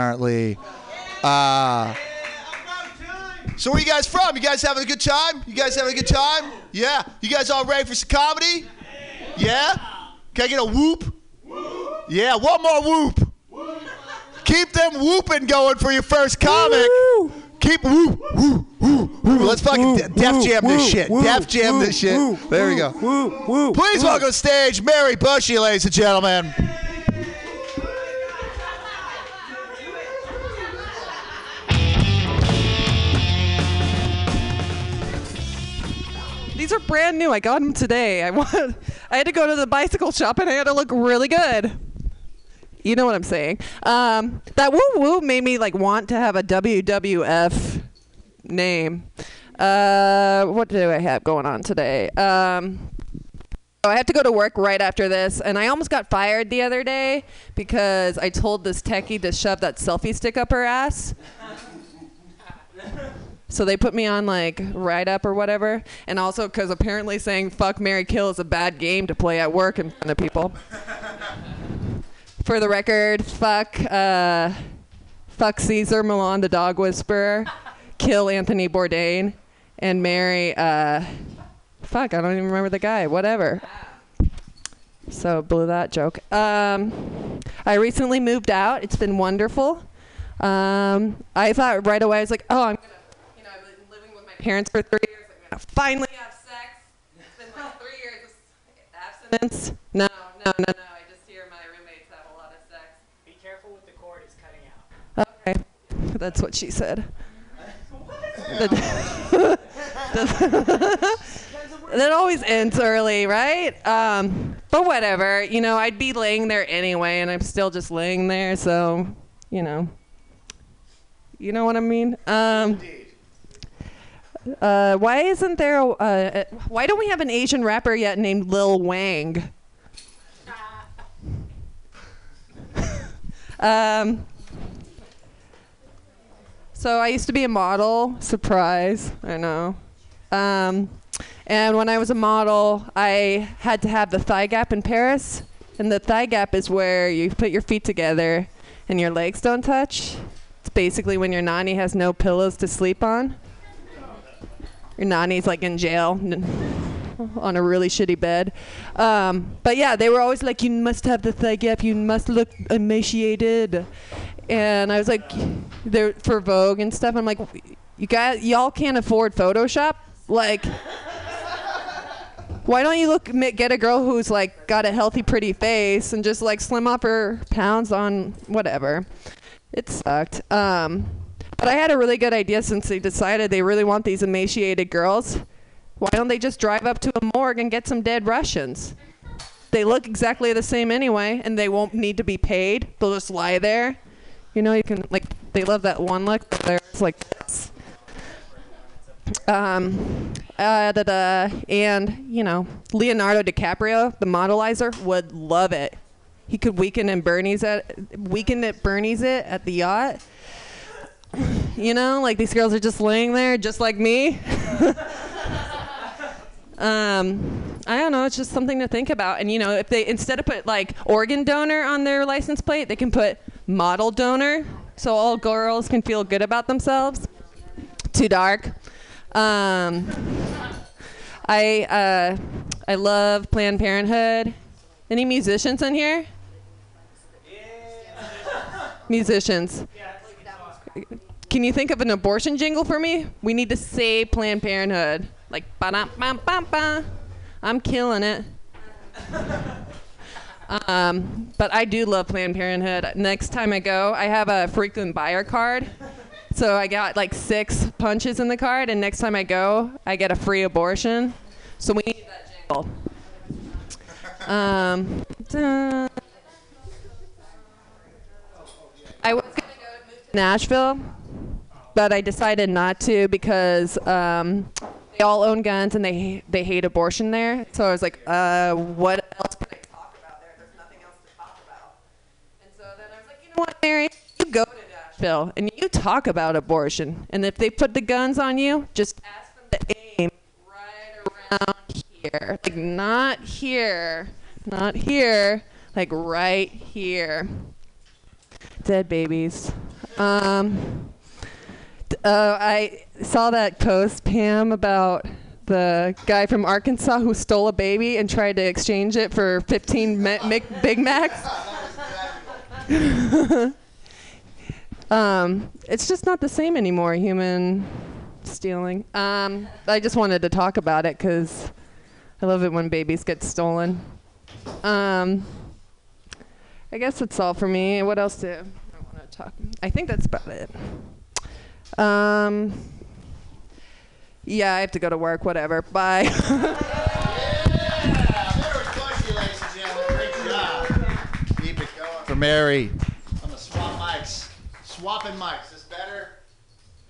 apparently. Uh, so where you guys from? You guys having a good time? You guys having a good time? Yeah. You guys all ready for some comedy? Yeah. Can I get a whoop? Yeah. One more whoop. Keep them whooping going for your first comic. Keep whoop, whoop, whoop, whoop. Let's fucking de- def jam this shit. Def jam this shit. There we go. Please welcome to stage Mary Bushy, ladies and gentlemen. These are brand new. I got them today. I want. I had to go to the bicycle shop and I had to look really good. You know what I'm saying? Um, that woo woo made me like want to have a WWF name. Uh, what do I have going on today? Um, so I have to go to work right after this, and I almost got fired the other day because I told this techie to shove that selfie stick up her ass. So they put me on like write up or whatever, and also because apparently saying "fuck Mary Kill" is a bad game to play at work in front of people. For the record, fuck, uh, fuck Cesar Millan, the dog whisperer, kill Anthony Bourdain, and marry, uh, fuck, I don't even remember the guy. Whatever. So blew that joke. Um, I recently moved out. It's been wonderful. Um, I thought right away I was like, oh, I'm gonna, you know, I've been living with my parents for three years. I'm gonna finally have sex. It's been like three years of abstinence. No, no, no, no. I just hear my roommates have a lot of sex. Be careful with the cord, it's cutting out. Okay, that's what she said. that, that always ends early, right? Um, but whatever, you know, I'd be laying there anyway, and I'm still just laying there, so, you know. You know what I mean? Um, uh, why isn't there? A, uh, why don't we have an Asian rapper yet named Lil Wang? um, so I used to be a model. Surprise, I know. Um, and when I was a model, I had to have the thigh gap in Paris. And the thigh gap is where you put your feet together and your legs don't touch. It's basically when your nanny has no pillows to sleep on. Your nanny's like in jail on a really shitty bed. Um, but yeah, they were always like, you must have the thigh gap, you must look emaciated. And I was like, they're for Vogue and stuff. I'm like, you guys, y'all can't afford Photoshop? Like, why don't you look get a girl who's like got a healthy, pretty face and just like slim up her pounds on whatever? It sucked. Um, but I had a really good idea since they decided they really want these emaciated girls. Why don't they just drive up to a morgue and get some dead Russians? They look exactly the same anyway, and they won't need to be paid. They'll just lie there. You know, you can like they love that one look. It's like this. Um, uh, da, da, and you know, Leonardo DiCaprio, the modelizer, would love it. He could weaken and Bernie's at weekend at Bernie's it at the yacht. You know, like these girls are just laying there, just like me. um, I don't know. It's just something to think about. And you know, if they instead of put like organ donor on their license plate, they can put model donor, so all girls can feel good about themselves. Too dark. Um, I uh, I love Planned Parenthood. Any musicians in here? Musicians. Can you think of an abortion jingle for me? We need to save Planned Parenthood. Like ba da ba ba ba. I'm killing it. Um, but I do love Planned Parenthood. Next time I go, I have a frequent buyer card. So I got like six punches in the card, and next time I go, I get a free abortion. So we need that jingle. Um, I was gonna go to Nashville, but I decided not to because um, they all own guns and they they hate abortion there. So I was like, uh, what else can I talk about there? There's nothing else to talk about. And so then I was like, you know what, Mary, you go to Nashville and you talk about abortion. And if they put the guns on you, just ask them to aim right around here, like not here, not here, like right here. Dead babies. Um, uh, I saw that post, Pam, about the guy from Arkansas who stole a baby and tried to exchange it for 15 Ma- Mic- Big Macs. um, it's just not the same anymore, human stealing. Um, I just wanted to talk about it because I love it when babies get stolen. Um, I guess that's all for me. What else do I want to talk? I think that's about it. Um, yeah, I have to go to work. Whatever. Bye. For Mary. I'm gonna swap mics. Swapping mics. Is better?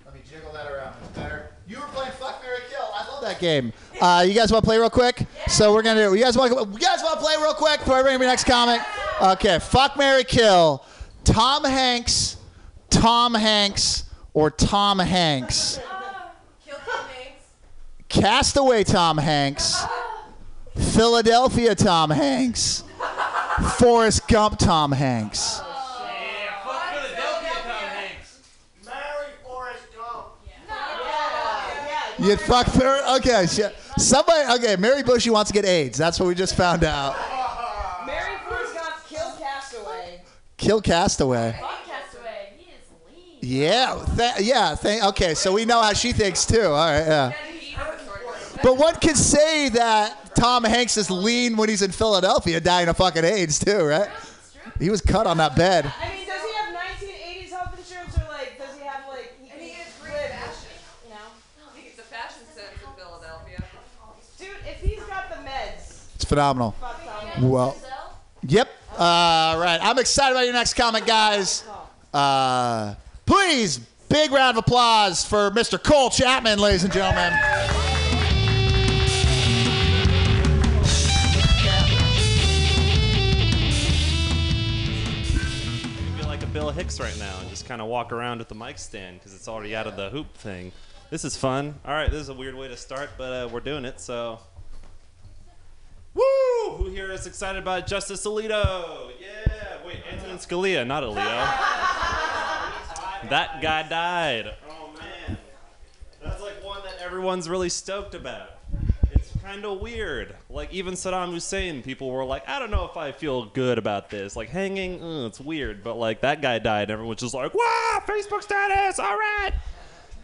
Let me jiggle that around. It's better. You were playing Fuck Mary Kill. I love that game. Uh, you guys want to play real quick? So we're gonna do. You guys want? You guys want to play real quick before I bring your next comic? Okay. Fuck Mary Kill. Tom Hanks. Tom Hanks or Tom Hanks. Castaway Tom Hanks. Philadelphia Tom Hanks. Forrest Gump Tom Hanks. Yeah, fuck Philadelphia Tom Hanks. Mary Forrest Gump. Yeah, yeah, yeah. You'd fuck Mary. Okay, shit. somebody. Okay, Mary Bushy wants to get AIDS. That's what we just found out. Mary Forrest Gump killed Castaway. Kill Castaway. Fuck Castaway. He is lean. Yeah, th- yeah. Th- okay, so we know how she thinks too. All right, yeah. But one could say that Tom Hanks is lean when he's in Philadelphia, dying of fucking AIDS too, right? He was cut on that bed. I mean, does he have 1980s health insurance or like does he have like? He And he is great live- fashion. No. I think it's a fashion sense in Philadelphia. Dude, if he's got the meds, It's phenomenal. Well, yep. Uh, all right. I'm excited about your next comment, guys. Uh, please, big round of applause for Mr. Cole Chapman, ladies and gentlemen. feel like a Bill Hicks right now and just kind of walk around with the mic stand because it's already out of the hoop thing. This is fun. All right, this is a weird way to start, but uh, we're doing it. So, woo! Who here is excited about Justice Alito? Yeah. Wait, Antonin Scalia, not Alito. that guy died. Oh man, that's like one that everyone's really stoked about. It's kind of weird. Like even Saddam Hussein, people were like, I don't know if I feel good about this. Like hanging, uh, it's weird. But like that guy died, and everyone's just like, wow, Facebook status, all right.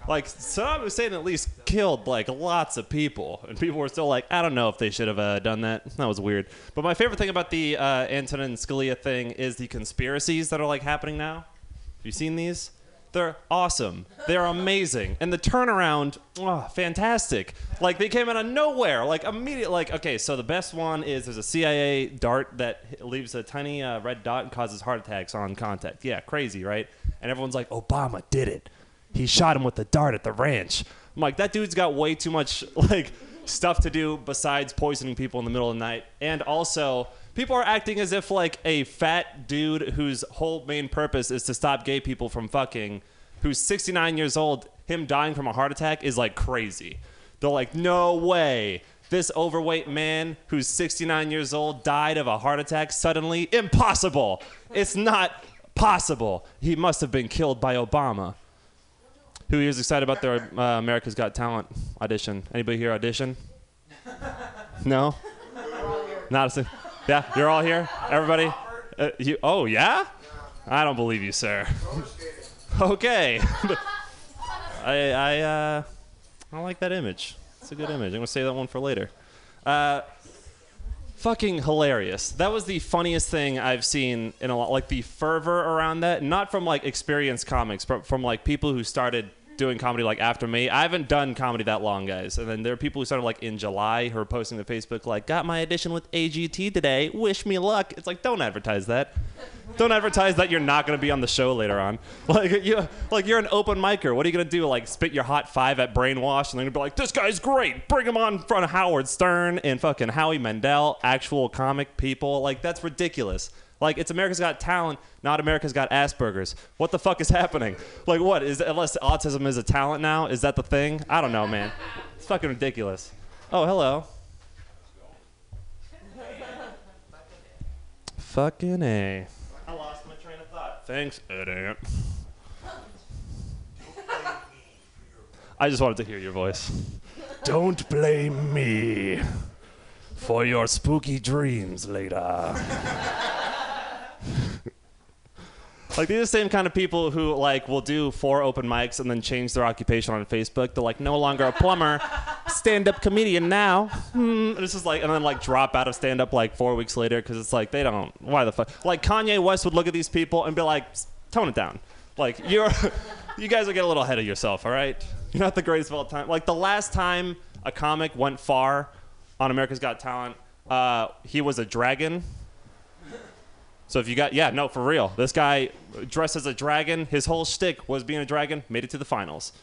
Like Saddam Hussein at least killed like lots of people, and people were still like, I don't know if they should have uh, done that. That was weird. But my favorite thing about the uh, Antonin Scalia thing is the conspiracies that are like happening now. Have you seen these? They're awesome. They're amazing. And the turnaround, oh, fantastic. Like they came out of nowhere. Like immediate. Like okay, so the best one is there's a CIA dart that leaves a tiny uh, red dot and causes heart attacks on contact. Yeah, crazy, right? And everyone's like, Obama did it. He shot him with the dart at the ranch. I'm like, that dude's got way too much like stuff to do besides poisoning people in the middle of the night. And also, people are acting as if like a fat dude whose whole main purpose is to stop gay people from fucking, who's 69 years old, him dying from a heart attack is like crazy. They're like, no way. This overweight man who's 69 years old died of a heart attack suddenly? Impossible. It's not possible. He must have been killed by Obama. Who is excited about their uh, America's Got Talent audition? Anybody here audition? No? Not a sing- Yeah, you're all here? Everybody? Uh, you, oh, yeah? I don't believe you, sir. okay. I, I, uh, I like that image. It's a good image. I'm going to save that one for later. Uh, fucking hilarious. That was the funniest thing I've seen in a lot. Like the fervor around that, not from like experienced comics, but from like people who started doing comedy like after me. I haven't done comedy that long, guys. And then there are people who started like in July who are posting to Facebook like, "Got my audition with AGT today. Wish me luck." It's like, don't advertise that. Don't advertise that you're not going to be on the show later on. Like you, like you're an open micer. What are you going to do? Like spit your hot five at Brainwash, and they're going to be like, "This guy's great. Bring him on in front of Howard Stern and fucking Howie Mandel, actual comic people. Like that's ridiculous. Like it's America's Got Talent, not America's Got Asperger's. What the fuck is happening? Like what is unless autism is a talent now? Is that the thing? I don't know, man. It's fucking ridiculous. Oh, hello. fucking a. I lost my train of thought. Thanks, idiot. I just wanted to hear your voice. Don't blame me for your spooky dreams later. Like these are the same kind of people who like will do four open mics and then change their occupation on Facebook. They're like no longer a plumber, stand-up comedian now. Hmm. This is like and then like drop out of stand-up like four weeks later because it's like they don't. Why the fuck? Like Kanye West would look at these people and be like, tone it down. Like you're, you guys will get a little ahead of yourself. All right, you're not the greatest of all time. Like the last time a comic went far on America's Got Talent, uh, he was a dragon. So if you got, yeah, no, for real. This guy dressed as a dragon. His whole shtick was being a dragon. Made it to the finals.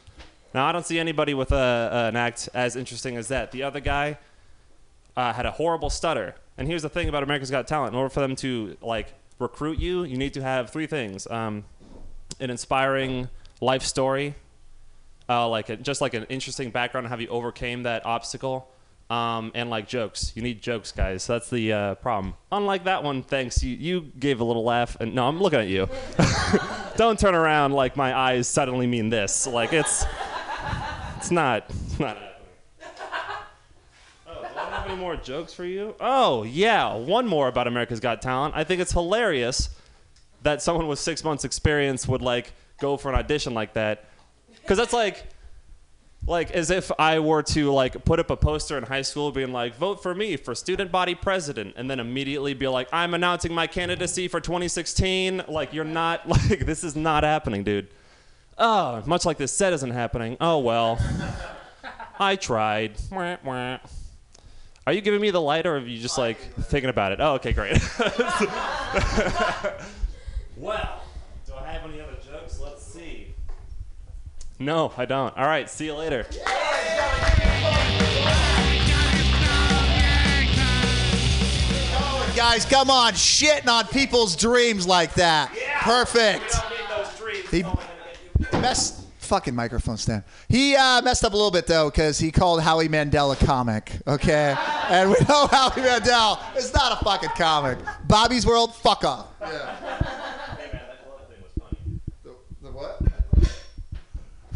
Now I don't see anybody with a, an act as interesting as that. The other guy uh, had a horrible stutter. And here's the thing about America's Got Talent: in order for them to like recruit you, you need to have three things: um, an inspiring life story, uh, like a, just like an interesting background how you overcame that obstacle, um, and like jokes. You need jokes, guys. That's the uh, problem. Unlike that one, thanks. You you gave a little laugh, and no, I'm looking at you. Don't turn around like my eyes suddenly mean this. Like it's it's not it's not happening. Oh, do I have any more jokes for you? Oh yeah, one more about America's Got Talent. I think it's hilarious that someone with six months experience would like go for an audition like that, because that's like like as if I were to like put up a poster in high school being like vote for me for student body president and then immediately be like I'm announcing my candidacy for 2016 like you're not like this is not happening dude. Oh much like this set isn't happening. Oh well. I tried. Are you giving me the light or are you just like thinking about it? Oh okay great. Well do I have any other jokes let's see no, I don't. All right, see you later. Guys, come on, shitting on people's dreams like that. Perfect. He messed. Fucking microphone stand. He uh, messed up a little bit though because he called Howie Mandel a comic. Okay, and we know Howie Mandel is not a fucking comic. Bobby's World, fuck off. The what?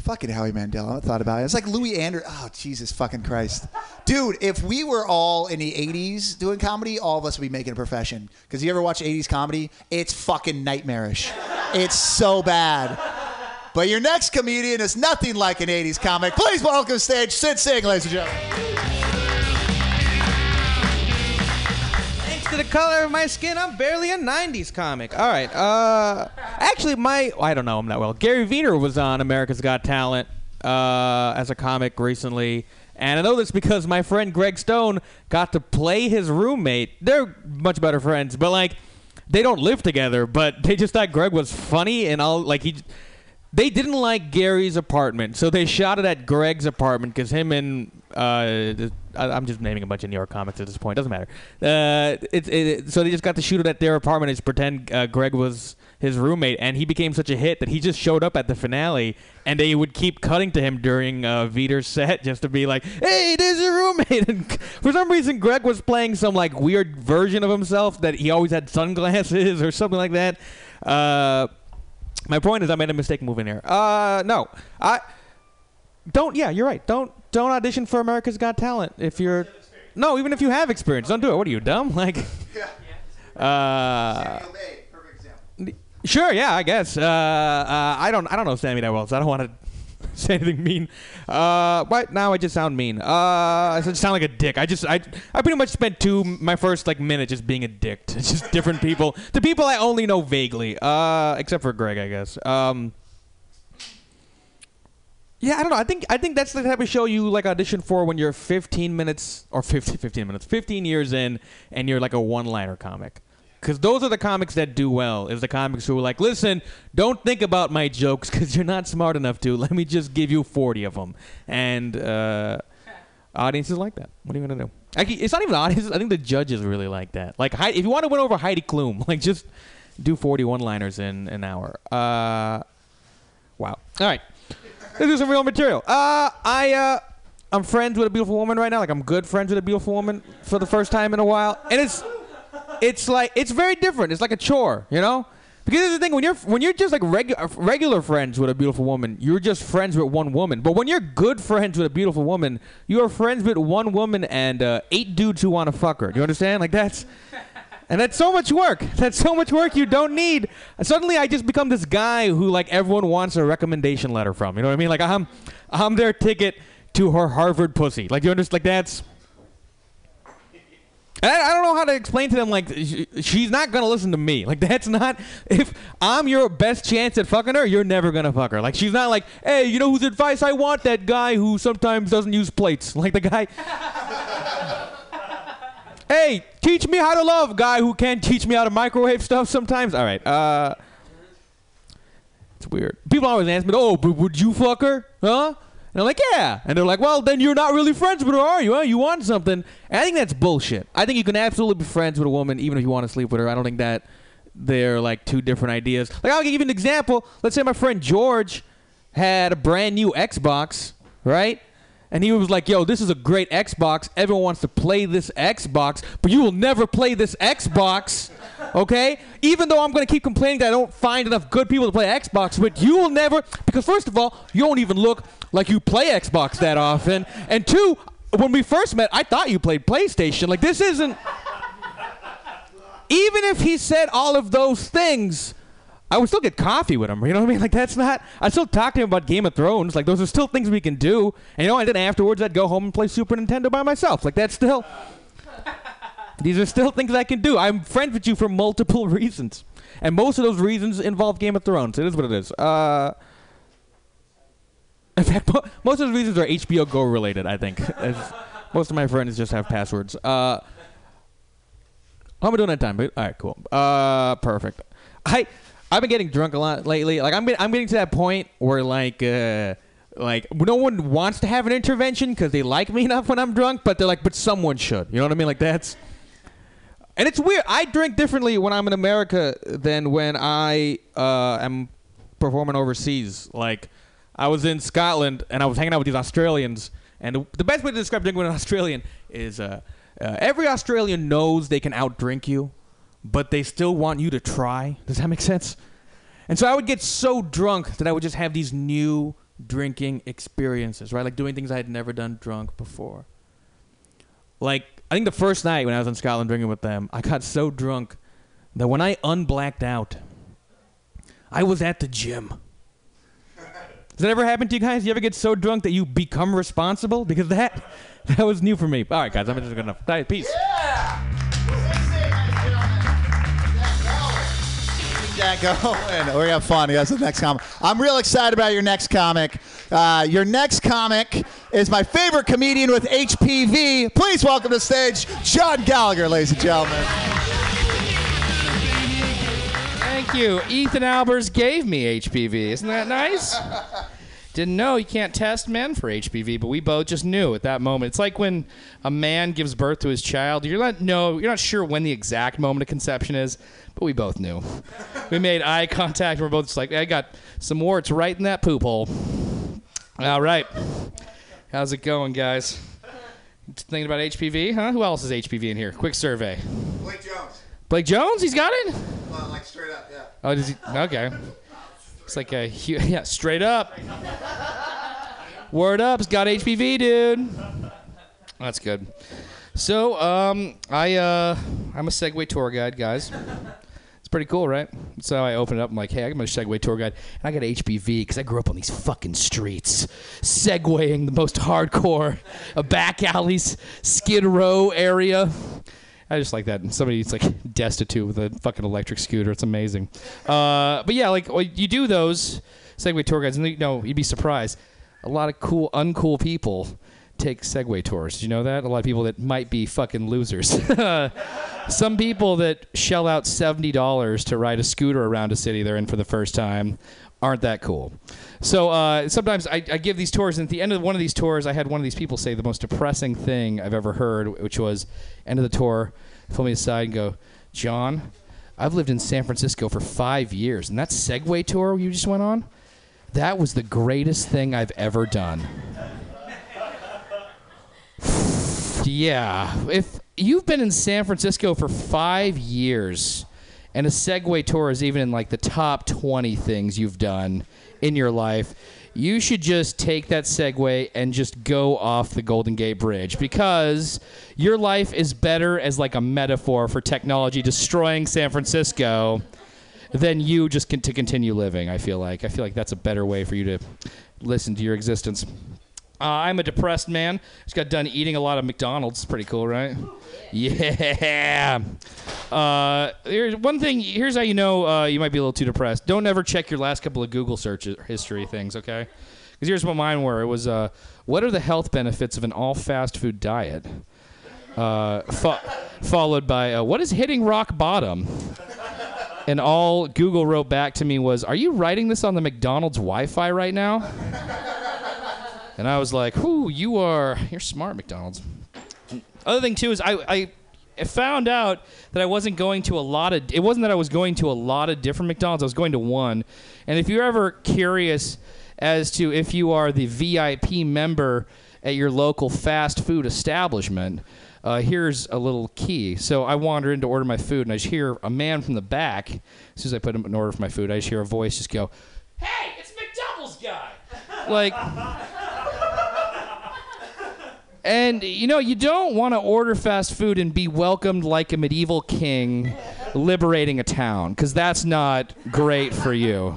Fucking Howie Mandel. I thought about it. It's like Louie Anderson. Oh, Jesus fucking Christ. Dude, if we were all in the 80s doing comedy, all of us would be making a profession. Because you ever watch 80s comedy? It's fucking nightmarish. It's so bad. But your next comedian is nothing like an 80s comic. Please welcome stage Sid Singh, ladies and gentlemen. To the color of my skin, I'm barely a 90s comic. All right. Uh, actually, my I don't know him that well. Gary Veener was on America's Got Talent uh, as a comic recently, and I know this because my friend Greg Stone got to play his roommate. They're much better friends, but like they don't live together. But they just thought Greg was funny, and all like he. They didn't like Gary's apartment, so they shot it at Greg's apartment because him and uh, I- I'm just naming a bunch of New York comics at this point. Doesn't matter. Uh, it, it, so they just got to shoot it at their apartment and just pretend uh, Greg was his roommate, and he became such a hit that he just showed up at the finale, and they would keep cutting to him during uh, Vider's set just to be like, "Hey, there's your roommate." And for some reason, Greg was playing some like weird version of himself that he always had sunglasses or something like that. Uh, my point is, I made a mistake moving here. Uh, no, I don't. Yeah, you're right. Don't don't audition for America's Got Talent if you're. No, even if you have experience, don't do it. What are you dumb? Like. Uh, sure. Yeah, I guess. Uh, uh, I don't. I don't know Sammy that well, so I don't want to say anything mean. Uh, but now I just sound mean. Uh, I just sound like a dick. I just. I. I pretty much spent two my first like minute just being a dick to just different people, to people I only know vaguely. Uh, except for Greg, I guess. Um. Yeah, I don't know. I think I think that's the type of show you like audition for when you're 15 minutes or 50, 15 minutes, 15 years in, and you're like a one-liner comic. Because those are the comics that do well. Is the comics who are like, listen, don't think about my jokes because you're not smart enough to. Let me just give you 40 of them, and uh, audiences like that. What are you gonna do? Actually, it's not even audiences. I think the judges really like that. Like, if you want to win over Heidi Klum, like just do 40 one-liners in an hour. Uh, wow. All right. Let's do some real material. Uh, I uh, I'm friends with a beautiful woman right now. Like I'm good friends with a beautiful woman for the first time in a while, and it's it's like it's very different. It's like a chore, you know. Because here's the thing: when you're when you're just like regular regular friends with a beautiful woman, you're just friends with one woman. But when you're good friends with a beautiful woman, you are friends with one woman and uh, eight dudes who want to fuck her. Do you understand? Like that's. And that's so much work. That's so much work you don't need. Suddenly, I just become this guy who like everyone wants a recommendation letter from. You know what I mean? Like I'm, I'm their ticket to her Harvard pussy. Like you understand? Like that's. I, don't know how to explain to them like sh- she's not gonna listen to me. Like that's not if I'm your best chance at fucking her, you're never gonna fuck her. Like she's not like, hey, you know whose advice I want? That guy who sometimes doesn't use plates. Like the guy. Hey, teach me how to love, guy who can't teach me how to microwave stuff sometimes. All right. Uh, it's weird. People always ask me, oh, but would you fuck her? Huh? And I'm like, yeah. And they're like, well, then you're not really friends with her, are you? Huh? You want something. And I think that's bullshit. I think you can absolutely be friends with a woman even if you want to sleep with her. I don't think that they're like two different ideas. Like, I'll give you an example. Let's say my friend George had a brand new Xbox, right? And he was like, yo, this is a great Xbox. Everyone wants to play this Xbox, but you will never play this Xbox, okay? Even though I'm to keep complaining that I don't find enough good people to play Xbox, but you will never, because first of all, you don't even look like you play Xbox that often. And two, when we first met, I thought you played PlayStation. Like, this isn't. Even if he said all of those things, I would still get coffee with him. You know what I mean? Like that's not. I still talk to him about Game of Thrones. Like those are still things we can do. And you know, and then afterwards, I'd go home and play Super Nintendo by myself. Like that's still. These are still things I can do. I'm friends with you for multiple reasons, and most of those reasons involve Game of Thrones. It is what it is. Uh, in fact, mo- most of the reasons are HBO Go related. I think. Most of my friends just have passwords. Uh, how am I doing that time? All right, cool. Uh, perfect. I I've been getting drunk a lot lately. Like I'm I'm getting to that point where like uh like no one wants to have an intervention because they like me enough when I'm drunk, but they're like, but someone should. You know what I mean? Like that's. And it's weird. I drink differently when I'm in America than when I uh, am performing overseas. Like, I was in Scotland and I was hanging out with these Australians. And the, the best way to describe drinking with an Australian is uh, uh, every Australian knows they can outdrink you, but they still want you to try. Does that make sense? And so I would get so drunk that I would just have these new drinking experiences, right? Like doing things I had never done drunk before. Like, I think the first night when I was in Scotland drinking with them, I got so drunk that when I unblacked out, I was at the gym. Does that ever happen to you guys? You ever get so drunk that you become responsible? Because that that was new for me. All right, guys, I'm just gonna. All right, peace. that going. We're gonna have fun. That's the next comic. I'm real excited about your next comic. Uh, your next comic is my favorite comedian with HPV. Please welcome to stage John Gallagher, ladies and gentlemen. Thank you. Ethan Albers gave me HPV. Isn't that nice? Didn't know you can't test men for HPV, but we both just knew at that moment. It's like when a man gives birth to his child. You're not no, you're not sure when the exact moment of conception is, but we both knew. we made eye contact. We're both just like, I got some warts right in that poop hole. All right, how's it going, guys? Thinking about HPV, huh? Who else is HPV in here? Quick survey. Blake Jones. Blake Jones, he's got it. like straight up, yeah. Oh, does he? Okay. It's like a yeah, straight up. Word up, it's got HPV, dude. That's good. So, um, I uh, I'm a Segway tour guide, guys. It's pretty cool, right? So I open it up. I'm like, hey, I'm a Segway tour guide, and I got HPV because I grew up on these fucking streets, segwaying the most hardcore, uh, back alleys, Skid Row area. I just like that. And somebody's like destitute with a fucking electric scooter. It's amazing. Uh, but yeah, like well, you do those Segway tour guides, and you know you'd be surprised. A lot of cool, uncool people take Segway tours. Did you know that? A lot of people that might be fucking losers. Some people that shell out seventy dollars to ride a scooter around a city they're in for the first time aren't that cool. So uh, sometimes I, I give these tours, and at the end of one of these tours, I had one of these people say the most depressing thing I've ever heard, which was end of the tour, pull me aside and go, John, I've lived in San Francisco for five years, and that Segway tour you just went on, that was the greatest thing I've ever done. yeah, if you've been in San Francisco for five years and a Segway tour is even in like the top 20 things you've done in your life, you should just take that Segway and just go off the Golden Gate Bridge because your life is better as like a metaphor for technology destroying San Francisco than you just con- to continue living. I feel like I feel like that's a better way for you to listen to your existence. Uh, I'm a depressed man. Just got done eating a lot of McDonald's. Pretty cool, right? Yeah. Uh, here's one thing. Here's how you know uh, you might be a little too depressed. Don't ever check your last couple of Google search history things, okay? Because here's what mine were. It was, uh, what are the health benefits of an all fast food diet? Uh, fo- followed by, uh, what is hitting rock bottom? And all Google wrote back to me was, Are you writing this on the McDonald's Wi Fi right now? And I was like, "Whoo, you are you're smart, McDonald's." Other thing too is I I found out that I wasn't going to a lot of it wasn't that I was going to a lot of different McDonald's. I was going to one. And if you're ever curious as to if you are the VIP member at your local fast food establishment, uh, here's a little key. So I wander in to order my food, and I just hear a man from the back. As soon as I put an order for my food, I just hear a voice just go, "Hey, it's McDoubles guy!" like. And you know, you don't want to order fast food and be welcomed like a medieval king liberating a town cuz that's not great for you.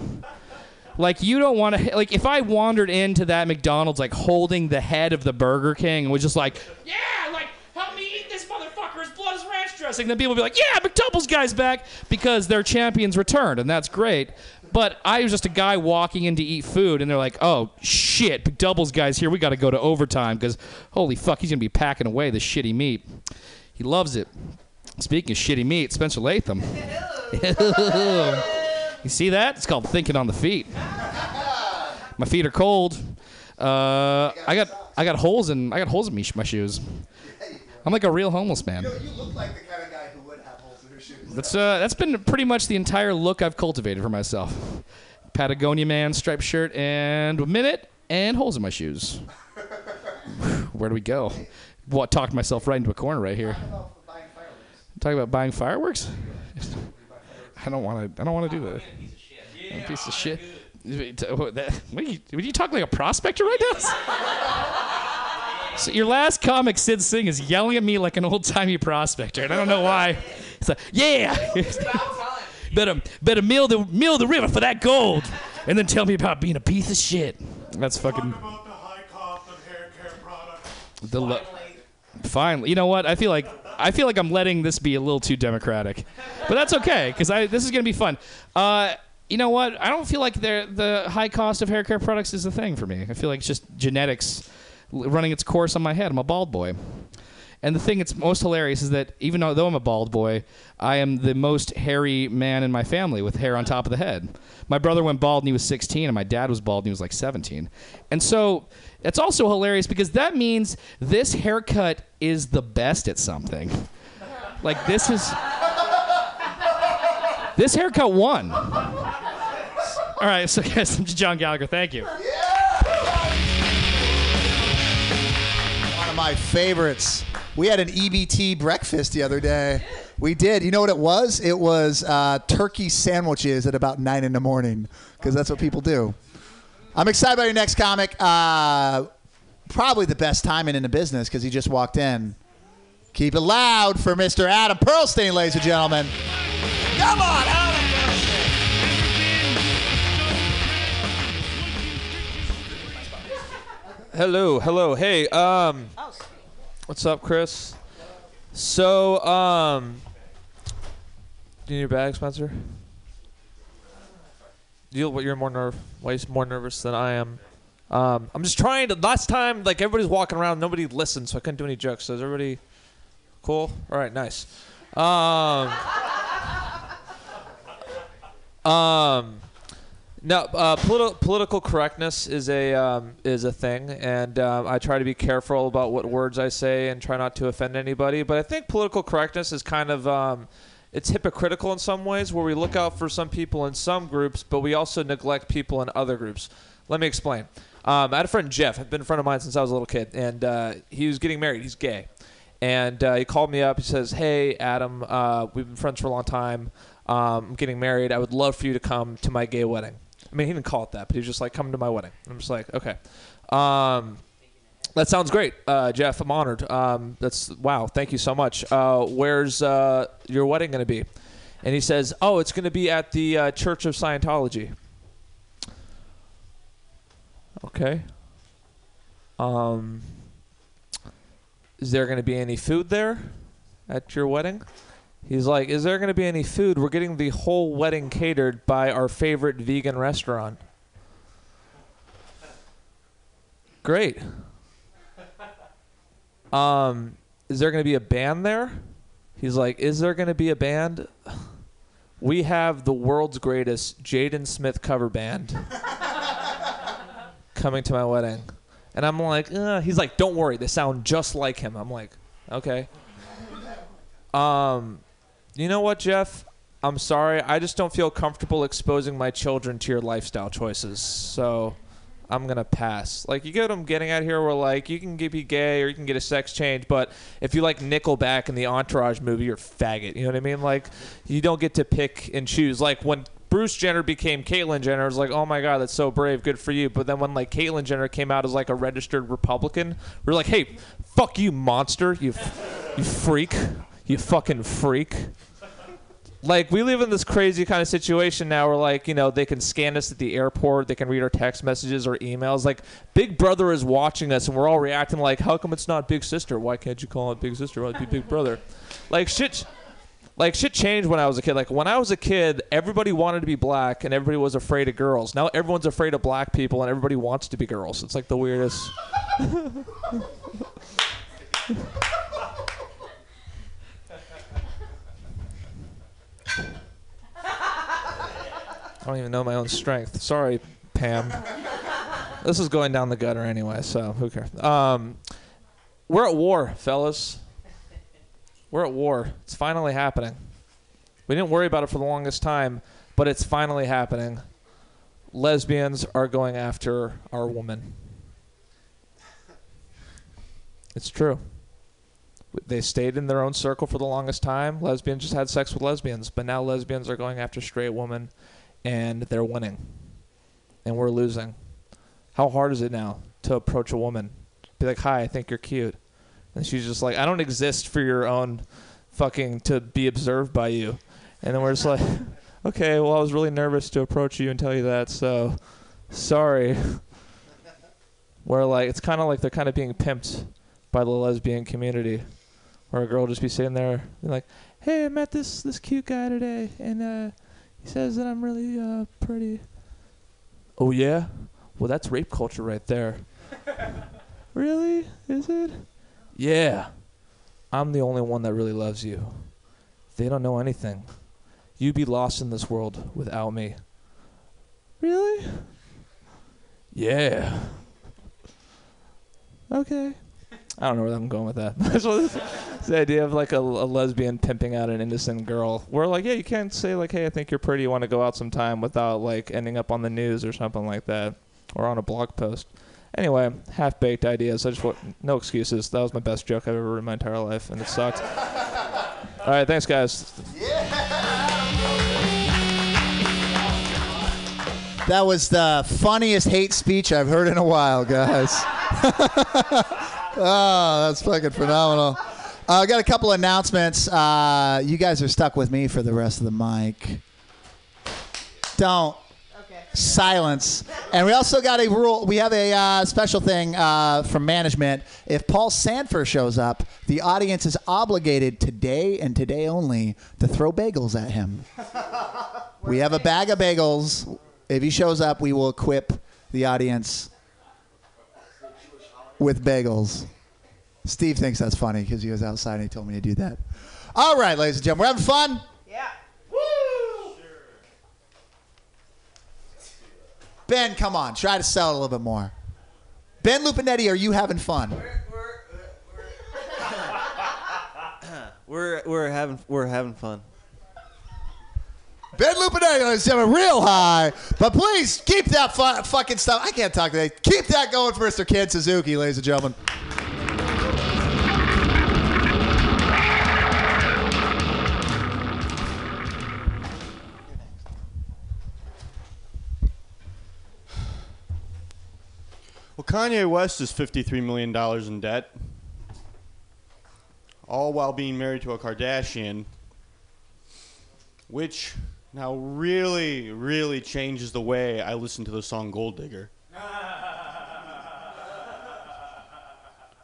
Like you don't want to like if I wandered into that McDonald's like holding the head of the Burger King and was just like, "Yeah, like help me eat this motherfucker. His blood is ranch dressing." Then people would be like, "Yeah, McDoubles guy's back because their champions returned." And that's great. But I was just a guy walking in to eat food, and they're like, "Oh shit, McDoubles guy's here. We got to go to overtime because holy fuck, he's gonna be packing away the shitty meat. He loves it." Speaking of shitty meat, Spencer Latham. you see that? It's called thinking on the feet. My feet are cold. Uh, I got I got holes in I got holes in my shoes. I'm like a real homeless man. You look like the kind of guy who would have holes in his shoes. That's uh, that's been pretty much the entire look I've cultivated for myself. Patagonia man, striped shirt, and a minute, and holes in my shoes. Where do we go? What talked myself right into a corner right here. Talking about buying fireworks? I don't want to. I don't want to do that. A piece of shit. What, are you, would you talk like a prospector right now? So your last comic, Sid Singh, is yelling at me like an old timey prospector, and I don't know why. It's like, yeah, better better mill the mill the river for that gold, and then tell me about being a piece of shit. That's fucking about the high cost of hair care products. the. Lo- Finally, you know what? I feel like I feel like I'm letting this be a little too democratic, but that's okay because I this is gonna be fun. Uh, you know what? I don't feel like the the high cost of hair care products is a thing for me. I feel like it's just genetics running its course on my head. I'm a bald boy. And the thing that's most hilarious is that even though, I'm a bald boy, I am the most hairy man in my family with hair on top of the head. My brother went bald and he was 16, and my dad was bald and he was like 17. And so it's also hilarious because that means this haircut is the best at something. Like this is this haircut won. All right, so guys, I'm John Gallagher. Thank you. One of my favorites. We had an EBT breakfast the other day. We did. You know what it was? It was uh, turkey sandwiches at about nine in the morning because that's what people do. I'm excited about your next comic. Uh, probably the best timing in the business because he just walked in. Keep it loud for Mr. Adam Pearlstein, ladies and gentlemen. Come on, Adam. Hello, hello. Hey, um, what's up, Chris? So, um, do you need your bag, Spencer? You, you're more nerve, way more nervous than I am. Um, I'm just trying to. Last time, like everybody's walking around, nobody listened, so I couldn't do any jokes. So is everybody cool? All right, nice. Um, um, no, uh, politi- political correctness is a um, is a thing, and um, I try to be careful about what words I say and try not to offend anybody. But I think political correctness is kind of um, it's hypocritical in some ways, where we look out for some people in some groups, but we also neglect people in other groups. Let me explain. Um, I had a friend Jeff, had been a friend of mine since I was a little kid, and uh, he was getting married. He's gay, and uh, he called me up. He says, "Hey, Adam, uh, we've been friends for a long time." um, I'm getting married. I would love for you to come to my gay wedding. I mean, he didn't call it that, but he was just like, come to my wedding. I'm just like, okay. Um, that sounds great, uh, Jeff. I'm honored. Um, that's wow. Thank you so much. Uh, where's uh, your wedding going to be? And he says, oh, it's going to be at the uh, Church of Scientology. Okay. Um, is there going to be any food there at your wedding? He's like, is there going to be any food? We're getting the whole wedding catered by our favorite vegan restaurant. Great. Um, is there going to be a band there? He's like, is there going to be a band? We have the world's greatest Jaden Smith cover band coming to my wedding. And I'm like, he's like, don't worry, they sound just like him. I'm like, okay. Um, you know what, Jeff? I'm sorry. I just don't feel comfortable exposing my children to your lifestyle choices. So I'm going to pass. Like, you get what I'm getting at here? Where, like, you can be gay or you can get a sex change, but if you like Nickelback in the Entourage movie, you're faggot. You know what I mean? Like, you don't get to pick and choose. Like, when Bruce Jenner became Caitlyn Jenner, it was like, oh my God, that's so brave. Good for you. But then when, like, Caitlyn Jenner came out as, like, a registered Republican, we are like, hey, fuck you, monster. You, you freak. You fucking freak like we live in this crazy kind of situation now where like you know they can scan us at the airport they can read our text messages or emails. Like big brother is watching us and we're all reacting like how come it's not big sister? Why can't you call it big sister? Why be big brother? Like shit like shit changed when i was a kid. Like when i was a kid everybody wanted to be black and everybody was afraid of girls. Now everyone's afraid of black people and everybody wants to be girls. It's like the weirdest I don't even know my own strength. Sorry, Pam. this is going down the gutter anyway, so who cares? Um, we're at war, fellas. We're at war. It's finally happening. We didn't worry about it for the longest time, but it's finally happening. Lesbians are going after our woman. It's true. They stayed in their own circle for the longest time. Lesbians just had sex with lesbians, but now lesbians are going after straight women and they're winning, and we're losing. How hard is it now to approach a woman? Be like, "Hi, I think you're cute," and she's just like, "I don't exist for your own fucking to be observed by you," and then we're just like, "Okay, well, I was really nervous to approach you and tell you that, so sorry." Where like it's kind of like they're kind of being pimped by the lesbian community, where a girl just be sitting there and like, "Hey, I met this this cute guy today, and uh." He says that I'm really uh, pretty. Oh yeah? Well, that's rape culture right there. really? Is it? Yeah. I'm the only one that really loves you. They don't know anything. You'd be lost in this world without me. Really? Yeah. Okay. I don't know where I'm going with that. the idea of like a, a, lesbian pimping out an innocent girl. We're like, yeah, you can't say like, hey, I think you're pretty. You want to go out sometime without like ending up on the news or something like that, or on a blog post. Anyway, half baked ideas. I just want no excuses. That was my best joke I've ever heard in my entire life, and it sucked. All right, thanks, guys. That was the funniest hate speech I've heard in a while, guys. oh, that's fucking phenomenal. Uh, I got a couple announcements. Uh, you guys are stuck with me for the rest of the mic. Don't. Silence. And we also got a rule. We have a uh, special thing uh, from management. If Paul Sanford shows up, the audience is obligated today and today only to throw bagels at him. we have a bag of bagels. If he shows up, we will equip the audience with bagels. Steve thinks that's funny because he was outside and he told me to do that. All right, ladies and gentlemen, we're having fun. Yeah. Ben, come on, try to sell it a little bit more. Ben Lupinetti, are you having fun? We're we're having we're having fun. Ben Lupinelli is having real high, but please keep that fu- fucking stuff. I can't talk today. Keep that going for Mr. Ken Suzuki, ladies and gentlemen. Well, Kanye West is $53 million in debt, all while being married to a Kardashian, which now really, really changes the way I listen to the song Gold Digger.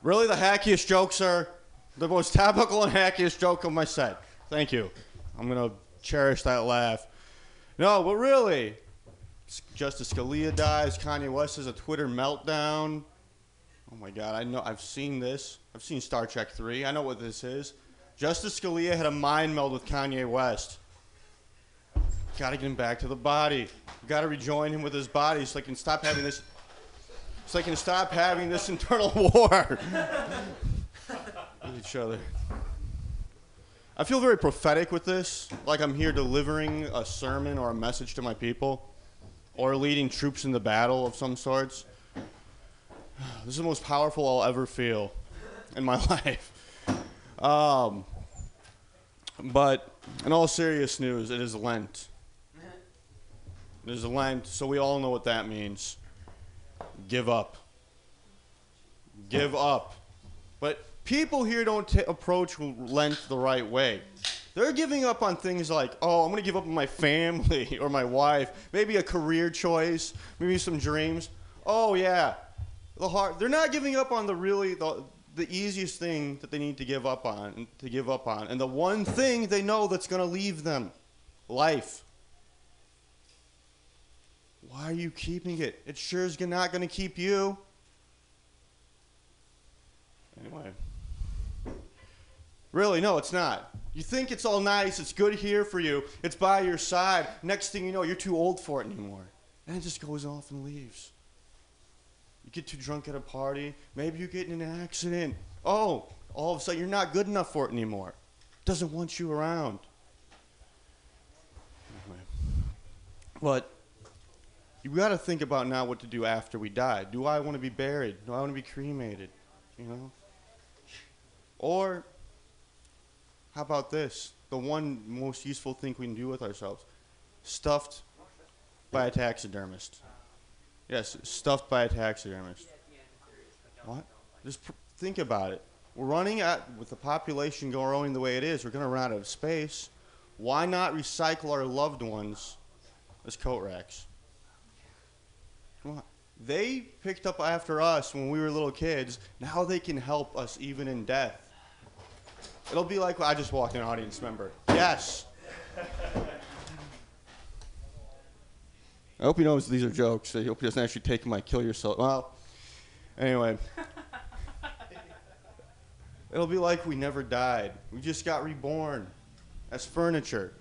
really, the hackiest jokes are the most topical and hackiest joke of my set. Thank you. I'm going to cherish that laugh. No, but really, Justice Scalia dies. Kanye West has a Twitter meltdown. Oh my God, I know. I've seen this. I've seen Star Trek 3. I know what this is. Justice Scalia had a mind meld with Kanye West. Got to get him back to the body. Got to rejoin him with his body so they can stop having this. So they can stop having this internal war with each other. I feel very prophetic with this, like I'm here delivering a sermon or a message to my people, or leading troops into battle of some sorts. This is the most powerful I'll ever feel in my life. Um, but in all serious news, it is Lent. It is Lent, so we all know what that means. Give up. Give up. But people here don't t- approach Lent the right way. They're giving up on things like, oh, I'm going to give up on my family or my wife, maybe a career choice, maybe some dreams. Oh, yeah. The hard, they're not giving up on the really, the, the easiest thing that they need to give up on, to give up on. And the one thing they know that's going to leave them life. Why are you keeping it? It sure is not going to keep you. Anyway. Really, no, it's not. You think it's all nice, it's good here for you, it's by your side. Next thing you know, you're too old for it anymore. And it just goes off and leaves. You get too drunk at a party, maybe you get in an accident. Oh, all of a sudden you're not good enough for it anymore. Doesn't want you around. Anyway. But you got to think about now what to do after we die. Do I want to be buried? Do I want to be cremated? You know? Or how about this? The one most useful thing we can do with ourselves stuffed by a taxidermist. Yes, stuffed by a taxidermist. What? Just pr- think about it. We're running out, with the population growing the way it is, we're going to run out of space. Why not recycle our loved ones as coat racks? They picked up after us when we were little kids. Now they can help us even in death. It'll be like I just walked an audience member. Yes. I hope he knows these are jokes. I hope he doesn't actually take my kill yourself. Well, anyway. It'll be like we never died. We just got reborn as furniture,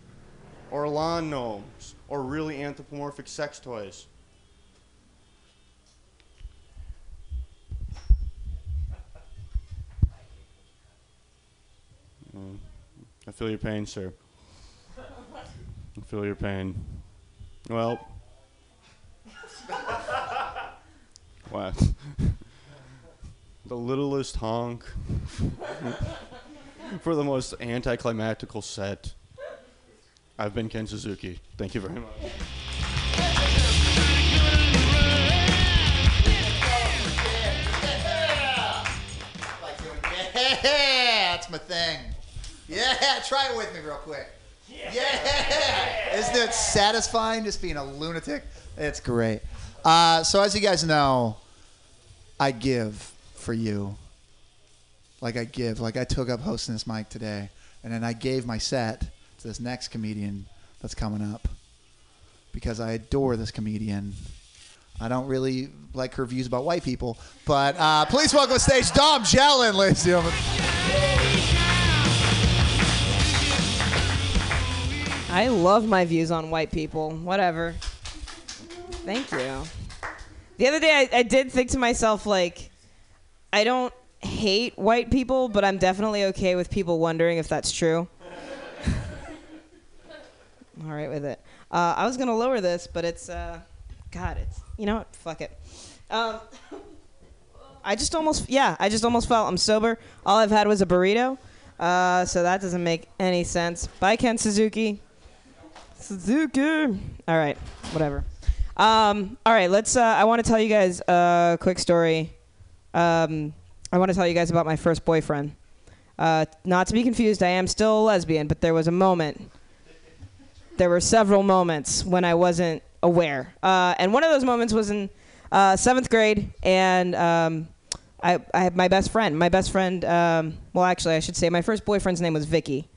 or lawn gnomes, or really anthropomorphic sex toys. I feel your pain, sir. I feel your pain. Well, what? the littlest honk for the most anticlimactical set. I've been Ken Suzuki. Thank you very much. Yeah, that's my thing. Yeah, try it with me real quick. Yeah. Isn't it satisfying just being a lunatic? It's great. Uh, so, as you guys know, I give for you. Like I give. Like I took up hosting this mic today, and then I gave my set to this next comedian that's coming up because I adore this comedian. I don't really like her views about white people, but uh, please welcome to stage Dom Jellin, ladies and gentlemen. I love my views on white people. Whatever. Thank you. The other day, I, I did think to myself, like, I don't hate white people, but I'm definitely okay with people wondering if that's true. All right with it. Uh, I was gonna lower this, but it's, uh, God, it's, you know what? Fuck it. Um, I just almost, yeah, I just almost felt I'm sober. All I've had was a burrito, uh, so that doesn't make any sense. Bye, Ken Suzuki. Suzuki. All right, whatever. Um, all right, let's. Uh, I want to tell you guys a quick story. Um, I want to tell you guys about my first boyfriend. Uh, not to be confused, I am still a lesbian, but there was a moment. There were several moments when I wasn't aware, uh, and one of those moments was in uh, seventh grade, and um, I, I had my best friend. My best friend. Um, well, actually, I should say my first boyfriend's name was Vicky,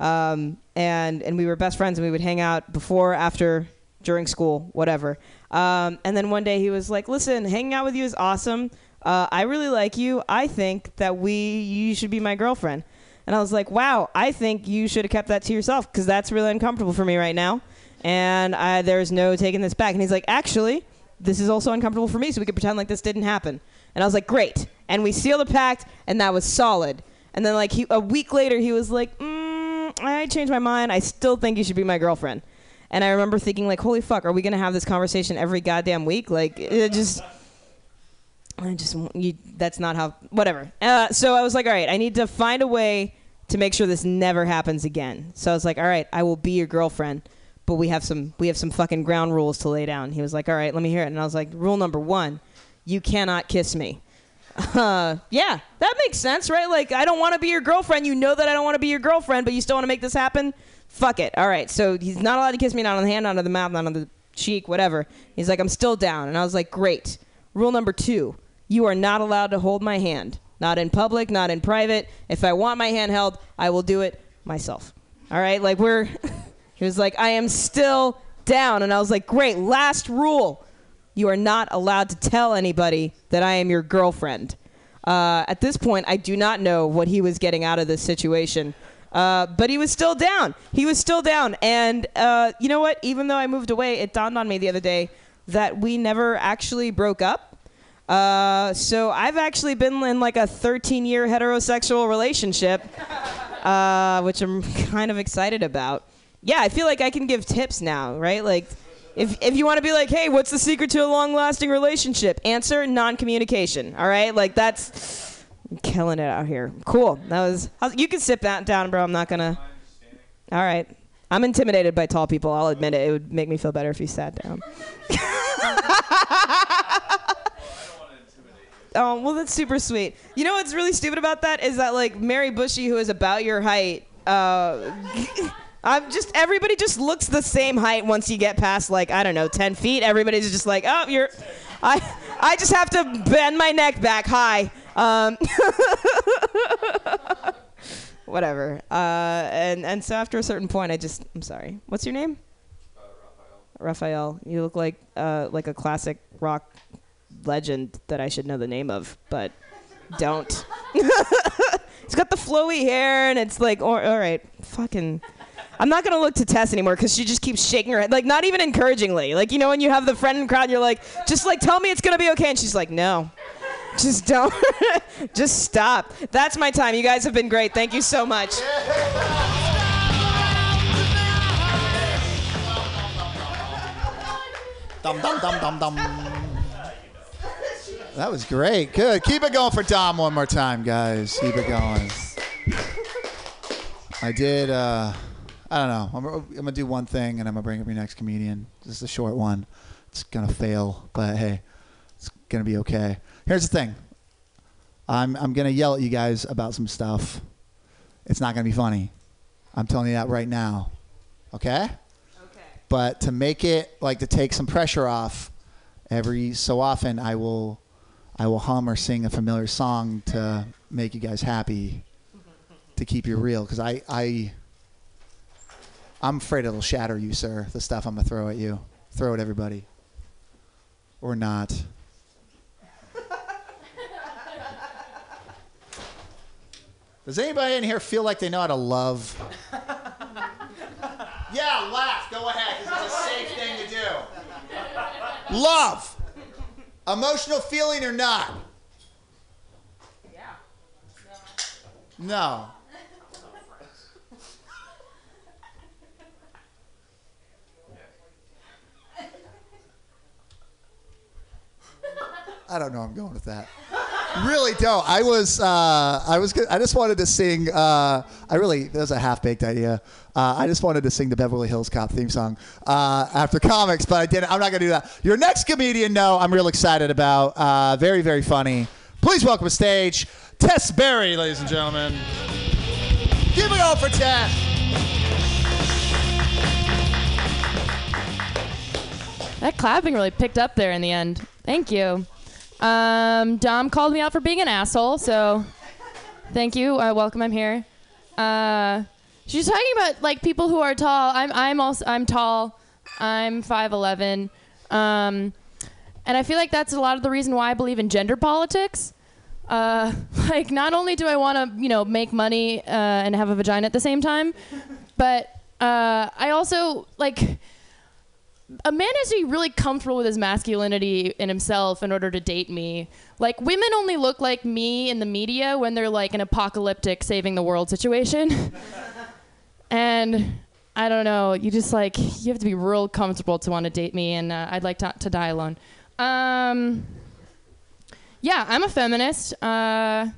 um, and and we were best friends, and we would hang out before, after, during school, whatever. Um, and then one day he was like, "Listen, hanging out with you is awesome. Uh, I really like you. I think that we you should be my girlfriend." And I was like, "Wow, I think you should have kept that to yourself because that's really uncomfortable for me right now, and I, there's no taking this back." And he's like, "Actually." This is also uncomfortable for me, so we could pretend like this didn't happen. And I was like, great. And we sealed the pact, and that was solid. And then, like, he, a week later, he was like, mm, I changed my mind. I still think you should be my girlfriend. And I remember thinking, like, holy fuck, are we to have this conversation every goddamn week? Like, it just. I just. You, that's not how. Whatever. Uh, so I was like, all right, I need to find a way to make sure this never happens again. So I was like, all right, I will be your girlfriend but we have some we have some fucking ground rules to lay down. He was like, "All right, let me hear it." And I was like, "Rule number 1, you cannot kiss me." Uh, yeah, that makes sense, right? Like I don't want to be your girlfriend. You know that I don't want to be your girlfriend, but you still want to make this happen? Fuck it. All right. So he's not allowed to kiss me not on the hand, not on the mouth, not on the cheek, whatever. He's like, "I'm still down." And I was like, "Great." Rule number 2, you are not allowed to hold my hand. Not in public, not in private. If I want my hand held, I will do it myself. All right? Like we're He was like, I am still down. And I was like, great. Last rule you are not allowed to tell anybody that I am your girlfriend. Uh, at this point, I do not know what he was getting out of this situation. Uh, but he was still down. He was still down. And uh, you know what? Even though I moved away, it dawned on me the other day that we never actually broke up. Uh, so I've actually been in like a 13 year heterosexual relationship, uh, which I'm kind of excited about yeah, I feel like I can give tips now, right? Like, if if you want to be like, hey, what's the secret to a long-lasting relationship? Answer: non-communication. All right, like that's I'm killing it out here. Cool. That was. You can sit that down, bro. I'm not gonna. All right. I'm intimidated by tall people. I'll admit it. It would make me feel better if you sat down. oh well, that's super sweet. You know what's really stupid about that is that like Mary Bushy, who is about your height. Uh, I'm just everybody just looks the same height once you get past like I don't know 10 feet. Everybody's just like, oh, you're. I I just have to bend my neck back. Hi. Um, whatever. Uh, and and so after a certain point, I just I'm sorry. What's your name? Uh, Raphael. You look like uh, like a classic rock legend that I should know the name of, but don't. He's got the flowy hair, and it's like, all right, fucking. I'm not gonna look to Tess anymore because she just keeps shaking her head, like not even encouragingly. Like you know when you have the friend in crowd, you're like, just like tell me it's gonna be okay, and she's like, no, just don't, just stop. That's my time. You guys have been great. Thank you so much. Dum dum dum dum dum. That was great. Good. Keep it going for Dom one more time, guys. Keep it going. I did. Uh, I don't know. I'm, I'm gonna do one thing, and I'm gonna bring up your next comedian. This is a short one. It's gonna fail, but hey, it's gonna be okay. Here's the thing. I'm I'm gonna yell at you guys about some stuff. It's not gonna be funny. I'm telling you that right now. Okay? Okay. But to make it like to take some pressure off, every so often I will I will hum or sing a familiar song to make you guys happy to keep you real because I, I I'm afraid it'll shatter you, sir. The stuff I'm gonna throw at you, throw at everybody, or not. Does anybody in here feel like they know how to love? yeah, laugh. Go ahead, because it's a safe thing to do. Love. Emotional feeling or not? Yeah. No. I don't know. I'm going with that. really don't. I was, uh, I was, I just wanted to sing. Uh, I really, that was a half-baked idea. Uh, I just wanted to sing the Beverly Hills Cop theme song uh, after comics, but I didn't. I'm not gonna do that. Your next comedian, no, I'm real excited about. Uh, very, very funny. Please welcome to stage Tess Berry, ladies and gentlemen. Give it up for Tess. That clapping really picked up there in the end. Thank you. Um, Dom called me out for being an asshole, so thank you. Uh, welcome. I'm here. Uh, she's talking about like people who are tall. I'm I'm also I'm tall. I'm 5'11. Um, and I feel like that's a lot of the reason why I believe in gender politics. Uh, like, not only do I want to, you know, make money uh, and have a vagina at the same time, but uh, I also like a man has to be really comfortable with his masculinity in himself in order to date me. Like women only look like me in the media when they're like an apocalyptic saving the world situation. and I don't know, you just like you have to be real comfortable to want to date me and uh, I'd like to, to die alone. Um yeah, I'm a feminist. Uh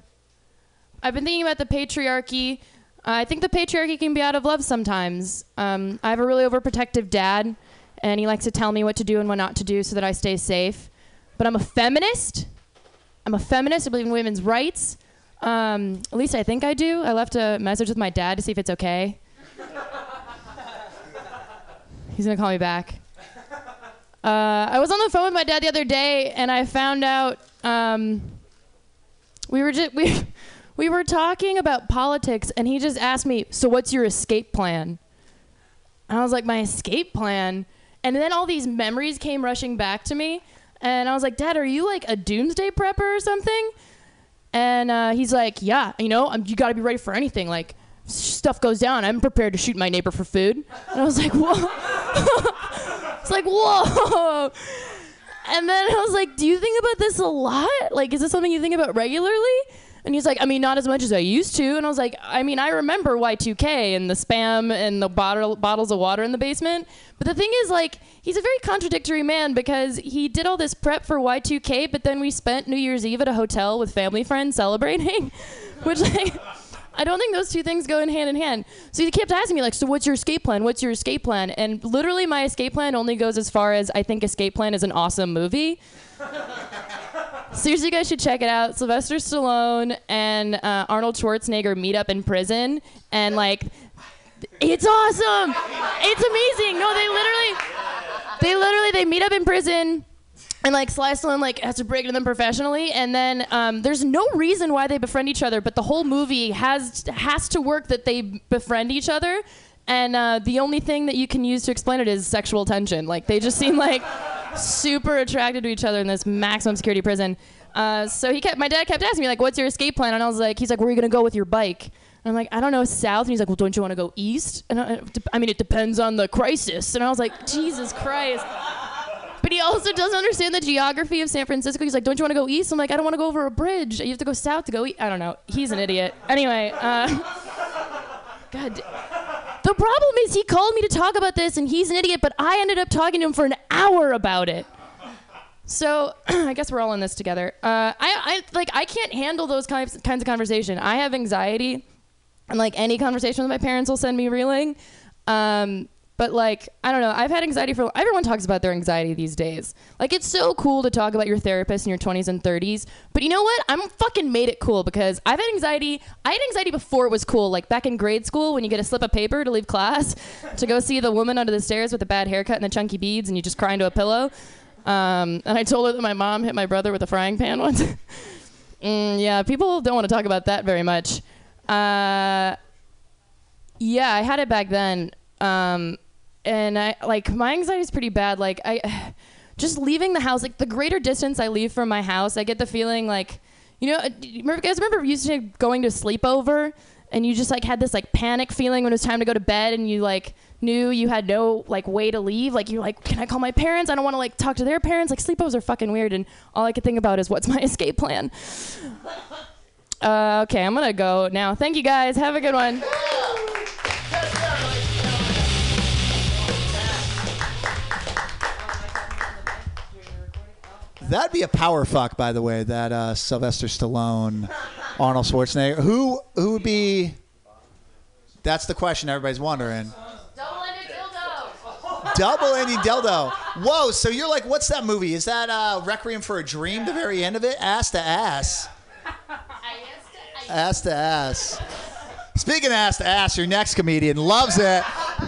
I've been thinking about the patriarchy. I think the patriarchy can be out of love sometimes. Um, I have a really overprotective dad, and he likes to tell me what to do and what not to do so that I stay safe. But I'm a feminist. I'm a feminist. I believe in women's rights. Um, at least I think I do. I left a message with my dad to see if it's okay. He's gonna call me back. Uh, I was on the phone with my dad the other day, and I found out um, we were just we we were talking about politics, and he just asked me, "So what's your escape plan?" And I was like, "My escape plan." And then all these memories came rushing back to me, and I was like, "Dad, are you like a doomsday prepper or something?" And uh, he's like, "Yeah, you know, um, you got to be ready for anything. Like, stuff goes down. I'm prepared to shoot my neighbor for food." And I was like, "Whoa!" it's like, "Whoa!" And then I was like, "Do you think about this a lot? Like, is this something you think about regularly?" And he's like, "I mean, not as much as I used to." And I was like, "I mean, I remember Y2K and the spam and the bottle bottles of water in the basement." But the thing is, like, he's a very contradictory man because he did all this prep for Y2K, but then we spent New Year's Eve at a hotel with family friends celebrating, which like. I don't think those two things go in hand in hand. So he kept asking me like, "So what's your escape plan? What's your escape plan?" And literally, my escape plan only goes as far as I think Escape Plan is an awesome movie. Seriously, you guys should check it out. Sylvester Stallone and uh, Arnold Schwarzenegger meet up in prison, and like, it's awesome. It's amazing. No, they literally, they literally, they meet up in prison. And like Sly Stallone like has to break into them professionally, and then um, there's no reason why they befriend each other, but the whole movie has has to work that they befriend each other, and uh, the only thing that you can use to explain it is sexual tension. Like they just seem like super attracted to each other in this maximum security prison. Uh, so he kept my dad kept asking me like, "What's your escape plan?" And I was like, "He's like, where are you gonna go with your bike?" And I'm like, "I don't know, south." And he's like, "Well, don't you want to go east?" And I, I mean, it depends on the crisis. And I was like, "Jesus Christ." But he also doesn't understand the geography of San Francisco. He's like, "Don't you want to go east?" I'm like, "I don't want to go over a bridge. You have to go south to go east." I don't know. He's an idiot. Anyway, uh, God. The problem is he called me to talk about this, and he's an idiot. But I ended up talking to him for an hour about it. So I guess we're all in this together. Uh, I, I like I can't handle those kinds kinds of conversation. I have anxiety, and like any conversation with my parents will send me reeling. Um, but like I don't know, I've had anxiety for. Everyone talks about their anxiety these days. Like it's so cool to talk about your therapist in your 20s and 30s. But you know what? I'm fucking made it cool because I've had anxiety. I had anxiety before it was cool. Like back in grade school when you get a slip of paper to leave class to go see the woman under the stairs with the bad haircut and the chunky beads, and you just cry into a pillow. Um, and I told her that my mom hit my brother with a frying pan once. mm, yeah, people don't want to talk about that very much. Uh, yeah, I had it back then. Um, and I like my anxiety is pretty bad. Like I just leaving the house, like the greater distance I leave from my house, I get the feeling like, you know, uh, remember, guys remember used to going to sleepover and you just like had this like panic feeling when it was time to go to bed and you like knew you had no like way to leave. Like you're like, can I call my parents? I don't want to like talk to their parents. Like sleepovers are fucking weird. And all I could think about is what's my escape plan. Uh, okay, I'm gonna go now. Thank you guys. Have a good one. That'd be a power fuck, by the way. That uh, Sylvester Stallone, Arnold Schwarzenegger. Who who would be? That's the question everybody's wondering. Double ending dildo. Double ending dildo. Whoa! So you're like, what's that movie? Is that uh, Requiem for a Dream? The very end of it, ass to ass. Ass to ass. Speaking of ass to ass, your next comedian loves it.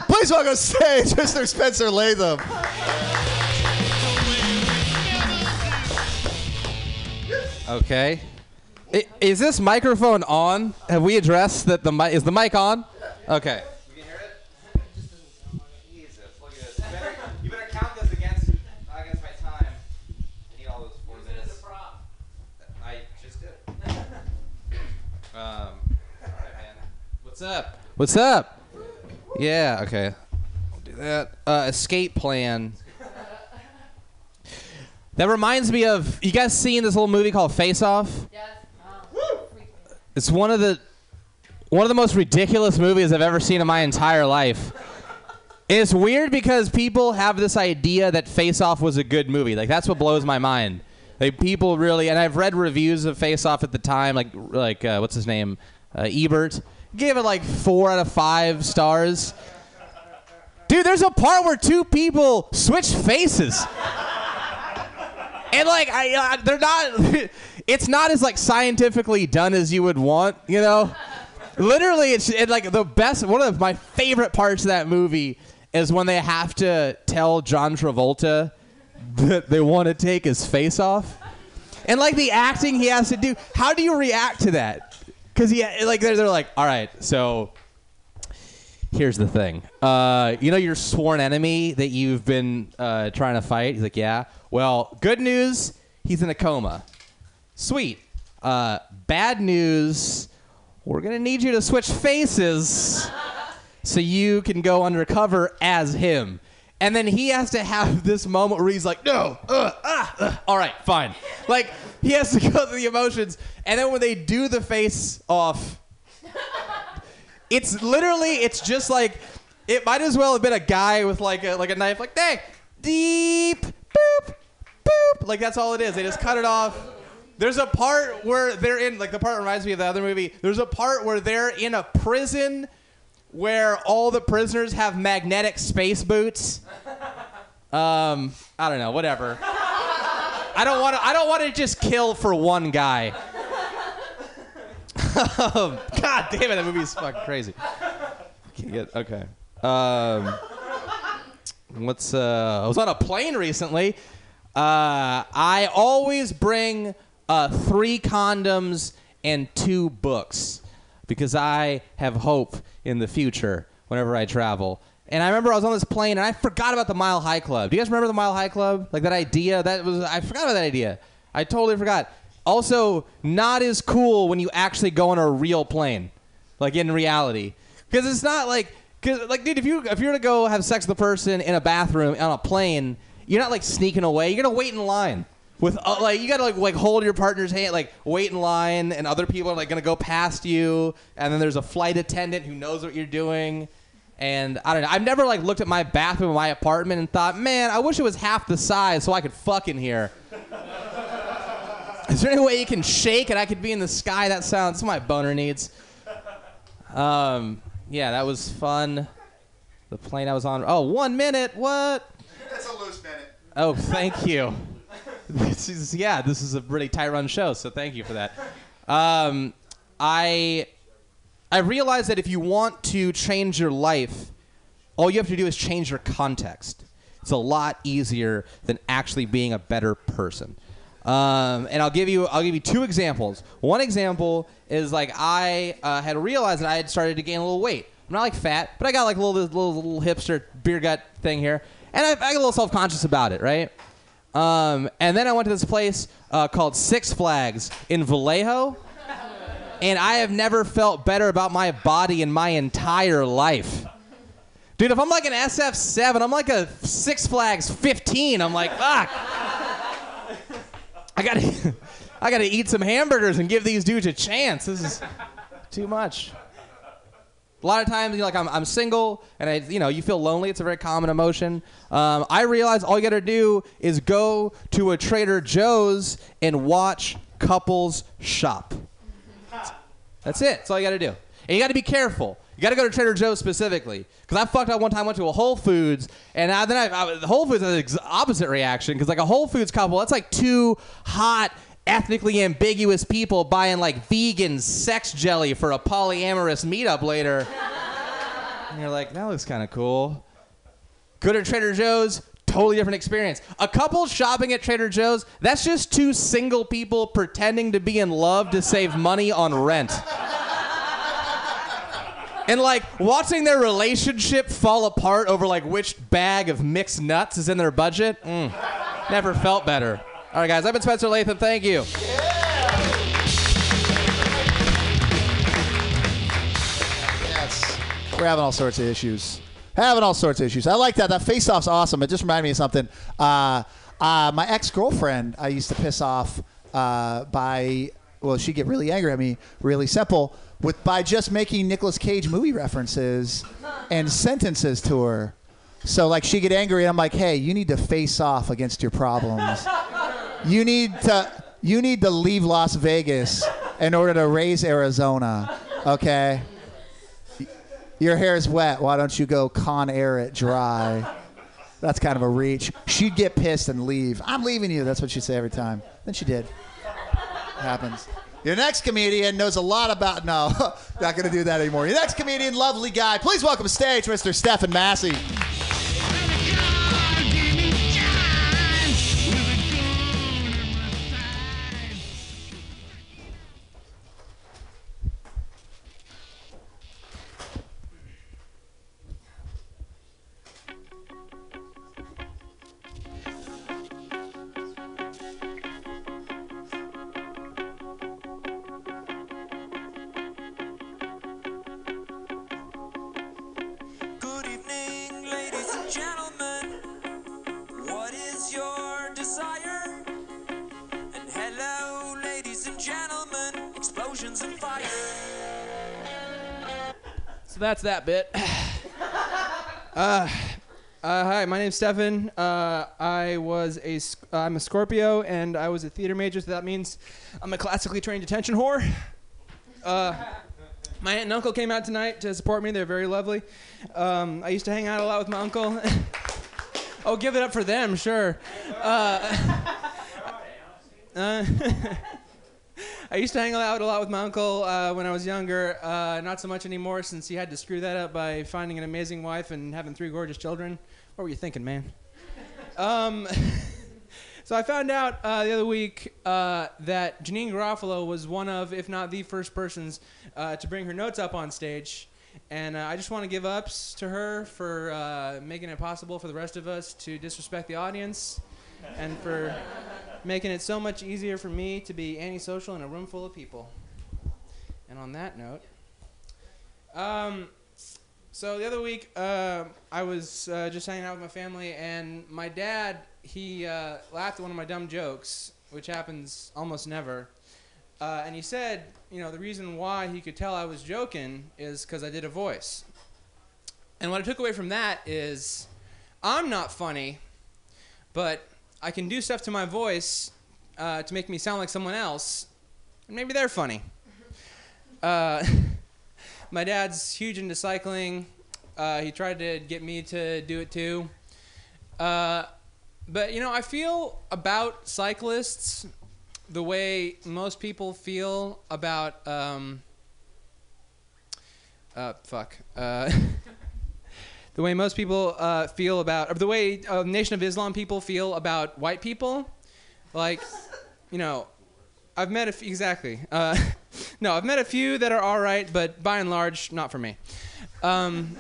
Please welcome to stage, Mr. Spencer Latham. Okay. I- Is this microphone on? Have we addressed that the mic is the mic on? Okay. You better you better count this against against my time. I need all those four minutes. Just did. Um, What's up? What's up? Yeah. Okay. I'll do that. Uh, escape plan. That reminds me of you guys seen this little movie called Face Off? Yes. It's one of the one of the most ridiculous movies I've ever seen in my entire life. It's weird because people have this idea that Face Off was a good movie. Like that's what blows my mind. Like people really, and I've read reviews of Face Off at the time. Like like uh, what's his name, uh, Ebert gave it like four out of five stars. Dude, there's a part where two people switch faces. And like I, uh, they're not. It's not as like scientifically done as you would want, you know. Literally, it's it, like the best. One of my favorite parts of that movie is when they have to tell John Travolta that they want to take his face off, and like the acting he has to do. How do you react to that? Because he like they're, they're like, all right, so here's the thing. Uh, you know your sworn enemy that you've been uh, trying to fight? He's like, yeah. Well, good news, he's in a coma. Sweet. Uh, bad news, we're going to need you to switch faces so you can go undercover as him. And then he has to have this moment where he's like, no, uh, ah, uh, all right, fine. Like, he has to go through the emotions. And then when they do the face off, it's literally it's just like it might as well have been a guy with like a like a knife like hey deep boop boop like that's all it is. They just cut it off. There's a part where they're in like the part reminds me of the other movie. There's a part where they're in a prison where all the prisoners have magnetic space boots. Um i don't know whatever. I don't want to i don't want to just kill for one guy um, God damn it, that movie is fucking crazy. Can't get okay. Um, what's uh? I was on a plane recently. Uh, I always bring uh, three condoms and two books because I have hope in the future whenever I travel. And I remember I was on this plane and I forgot about the Mile High Club. Do you guys remember the Mile High Club? Like that idea? That was I forgot about that idea. I totally forgot. Also, not as cool when you actually go on a real plane, like in reality, because it's not like, cause like, dude, if you if you're to go have sex with a person in a bathroom on a plane, you're not like sneaking away. You're gonna wait in line with uh, like you gotta like like hold your partner's hand, like wait in line, and other people are like gonna go past you, and then there's a flight attendant who knows what you're doing. And I don't know. I've never like looked at my bathroom in my apartment and thought, man, I wish it was half the size so I could fuck in here. Is there any way you can shake and I could be in the sky? That sounds my boner needs. Um, yeah, that was fun. The plane I was on. Oh, one minute. What? That's a loose minute. Oh, thank you. This is yeah. This is a really tight run show, so thank you for that. Um, I I realized that if you want to change your life, all you have to do is change your context. It's a lot easier than actually being a better person. Um, and I'll give you I'll give you two examples. One example is like I uh, had realized that I had started to gain a little weight. I'm not like fat, but I got like a little little, little hipster beer gut thing here, and I, I got a little self conscious about it, right? Um, and then I went to this place uh, called Six Flags in Vallejo, and I have never felt better about my body in my entire life. Dude, if I'm like an SF7, I'm like a Six Flags 15. I'm like, fuck. I gotta, I gotta eat some hamburgers and give these dudes a chance. This is too much. A lot of times, you know, like I'm, I'm single, and I, you know, you feel lonely. It's a very common emotion. Um, I realize all you got to do is go to a Trader Joe's and watch couples shop. That's it. That's all you got to do. And you got to be careful. You got to go to Trader Joe's specifically. Because I fucked up one time, went to a Whole Foods, and I, then I, I, the Whole Foods had the opposite reaction. Because like a Whole Foods couple, that's like two hot, ethnically ambiguous people buying like vegan sex jelly for a polyamorous meetup later. and you're like, that looks kind of cool. Go to Trader Joe's, totally different experience. A couple shopping at Trader Joe's, that's just two single people pretending to be in love to save money on rent. And like watching their relationship fall apart over like which bag of mixed nuts is in their budget, mm, never felt better. All right, guys, I've been Spencer Latham. Thank you. Yes. We're having all sorts of issues. Having all sorts of issues. I like that. That face off's awesome. It just reminded me of something. Uh, uh, my ex girlfriend, I used to piss off uh, by, well, she'd get really angry at me, really simple, with by just making Nicolas Cage movie references and sentences to her. So, like, she'd get angry, and I'm like, hey, you need to face off against your problems. You need to. You need to leave Las Vegas in order to raise Arizona, okay? Your hair is wet. Why don't you go Con Air it dry? That's kind of a reach. She'd get pissed and leave. I'm leaving you. That's what she'd say every time. Then she did. It happens. Your next comedian knows a lot about. No, not going to do that anymore. Your next comedian, lovely guy. Please welcome to stage Mr. Stephen Massey. So that's that bit. uh, uh, hi, my name's Stefan. Uh, I was a sc- I'm a Scorpio, and I was a theater major. So that means I'm a classically trained detention whore. Uh, my aunt and uncle came out tonight to support me. They're very lovely. Um, I used to hang out a lot with my uncle. oh, give it up for them, sure. I used to hang out a lot with my uncle uh, when I was younger. Uh, not so much anymore since he had to screw that up by finding an amazing wife and having three gorgeous children. What were you thinking, man? Um, so I found out uh, the other week uh, that Janeane Garofalo was one of, if not the first persons, uh, to bring her notes up on stage. And uh, I just want to give ups to her for making it possible for the rest of us to disrespect the audience and for making it so much easier for me to be antisocial in a room full of people. And on that note, um, so the other week uh, I was uh, just hanging out with my family, and my dad he uh, laughed at one of my dumb jokes, which happens almost never. Uh, and he said, you know, the reason why he could tell I was joking is because I did a voice. And what I took away from that is, I'm not funny, but I can do stuff to my voice uh, to make me sound like someone else, and maybe they're funny. Uh, my dad's huge into cycling. Uh, he tried to get me to do it too. Uh, but you know, I feel about cyclists the way most people feel about um, uh, fuck. The way most people uh, feel about, or the way uh, Nation of Islam people feel about white people. Like, you know, I've met a few, exactly. Uh, no, I've met a few that are all right, but by and large, not for me. Um,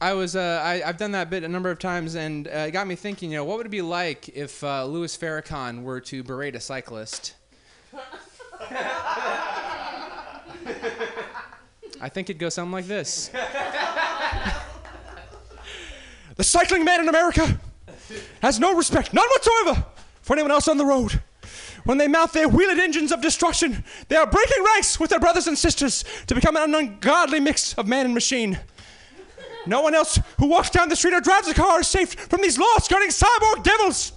I was, uh, I, I've done that bit a number of times, and uh, it got me thinking, you know, what would it be like if uh, Louis Farrakhan were to berate a cyclist? I think it'd go something like this. The cycling man in America has no respect, none whatsoever, for anyone else on the road. When they mount their wheeled engines of destruction, they are breaking ranks with their brothers and sisters to become an ungodly mix of man and machine. No one else who walks down the street or drives a car is safe from these law skirting cyborg devils.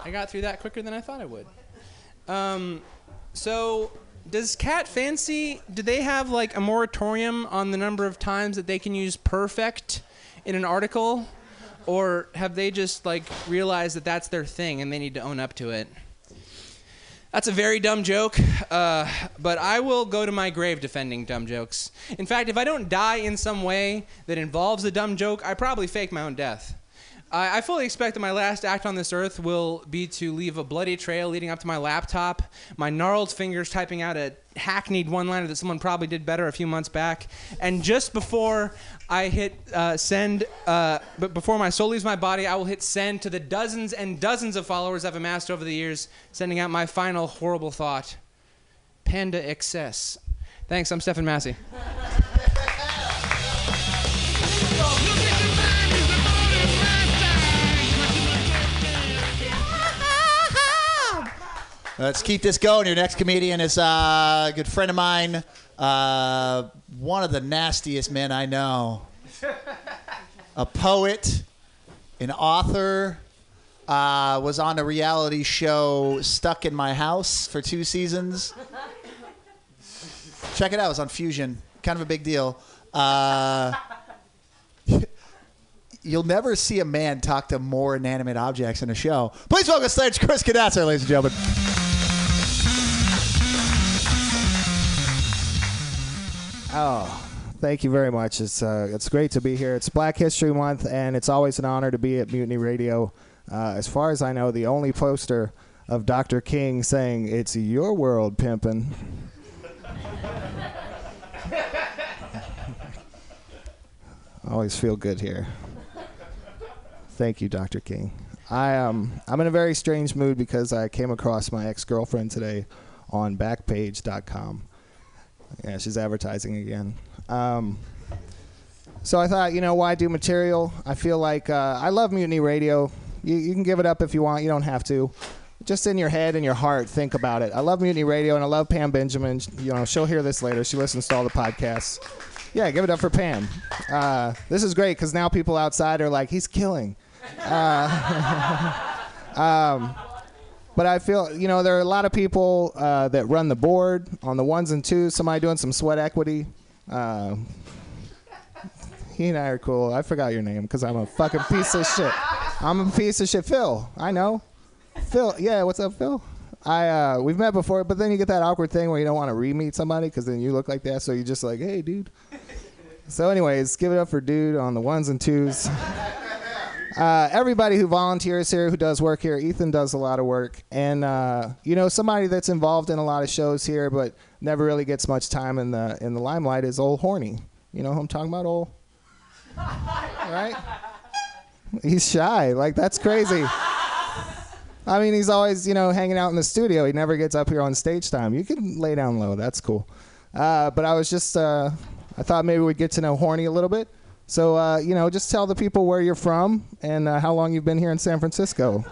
I got through that quicker than I thought I would. Um, so, does Cat Fancy, do they have like a moratorium on the number of times that they can use perfect in an article? Or have they just like realized that that's their thing and they need to own up to it? That's a very dumb joke, uh, but I will go to my grave defending dumb jokes. In fact, if I don't die in some way that involves a dumb joke, I probably fake my own death. I, fully expect that my last act on this earth will be to leave a bloody trail leading up to my laptop, my gnarled fingers typing out a hackneyed one liner that someone probably did better a few months back. And just before I hit uh, send, uh, but before my soul leaves my body, I will hit send to the dozens and dozens of followers I've amassed over the years, sending out my final horrible thought Panda excess. Thanks, I'm Stephen Massey. Let's keep this going. Your next comedian is uh, a good friend of mine, uh, one of the nastiest men I know. A poet, an author, uh, was on a reality show Stuck in My House for two seasons. Check it out. It was on Fusion. Kind of a big deal. Uh, you'll never see a man talk to more inanimate objects in a show. Please welcome stage Chris Cadasser, ladies and gentlemen. Oh, thank you very much. It's uh, it's great to be here. It's Black History Month, and it's always an honor to be at Mutiny Radio. Uh, as far as I know, the only poster of Dr. King saying "It's your world, pimpin'." I always feel good here. Thank you, Dr. King. I um I'm in a very strange mood because I came across my ex-girlfriend today on Backpage.com. Yeah, she's advertising again. Um, so I thought, you know, why do material? I feel like uh, I love Mutiny Radio. You, you can give it up if you want. You don't have to. Just in your head and your heart, think about it. I love Mutiny Radio and I love Pam Benjamin. You know, she'll hear this later. She listens to all the podcasts. Yeah, give it up for Pam. Uh, this is great because now people outside are like, he's killing. Uh, um, but I feel, you know, there are a lot of people uh, that run the board on the ones and twos. Somebody doing some sweat equity. Uh, he and I are cool. I forgot your name because I'm a fucking piece of shit. I'm a piece of shit. Phil, I know. Phil, yeah, what's up, Phil? I uh, we've met before, but then you get that awkward thing where you don't want to re-meet somebody because then you look like that, so you're just like, hey, dude. So, anyways, give it up for dude on the ones and twos. Uh, everybody who volunteers here, who does work here, Ethan does a lot of work, and uh, you know somebody that's involved in a lot of shows here, but never really gets much time in the in the limelight is old horny. You know who I'm talking about, old? right? He's shy. Like that's crazy. I mean, he's always you know hanging out in the studio. He never gets up here on stage time. You can lay down low. That's cool. Uh, but I was just uh, I thought maybe we'd get to know horny a little bit. So, uh, you know, just tell the people where you're from and uh, how long you've been here in San Francisco.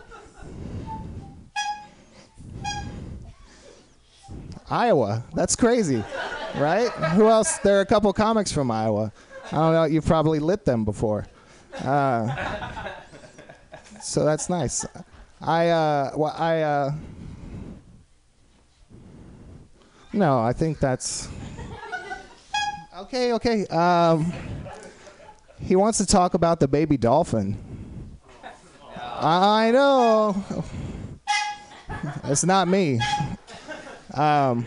Iowa. That's crazy, right? Who else? There are a couple comics from Iowa. I don't know. You've probably lit them before. Uh, so that's nice. I, uh, well, I, uh, no, I think that's okay. Okay. Um, he wants to talk about the baby dolphin. I know. It's not me. Um,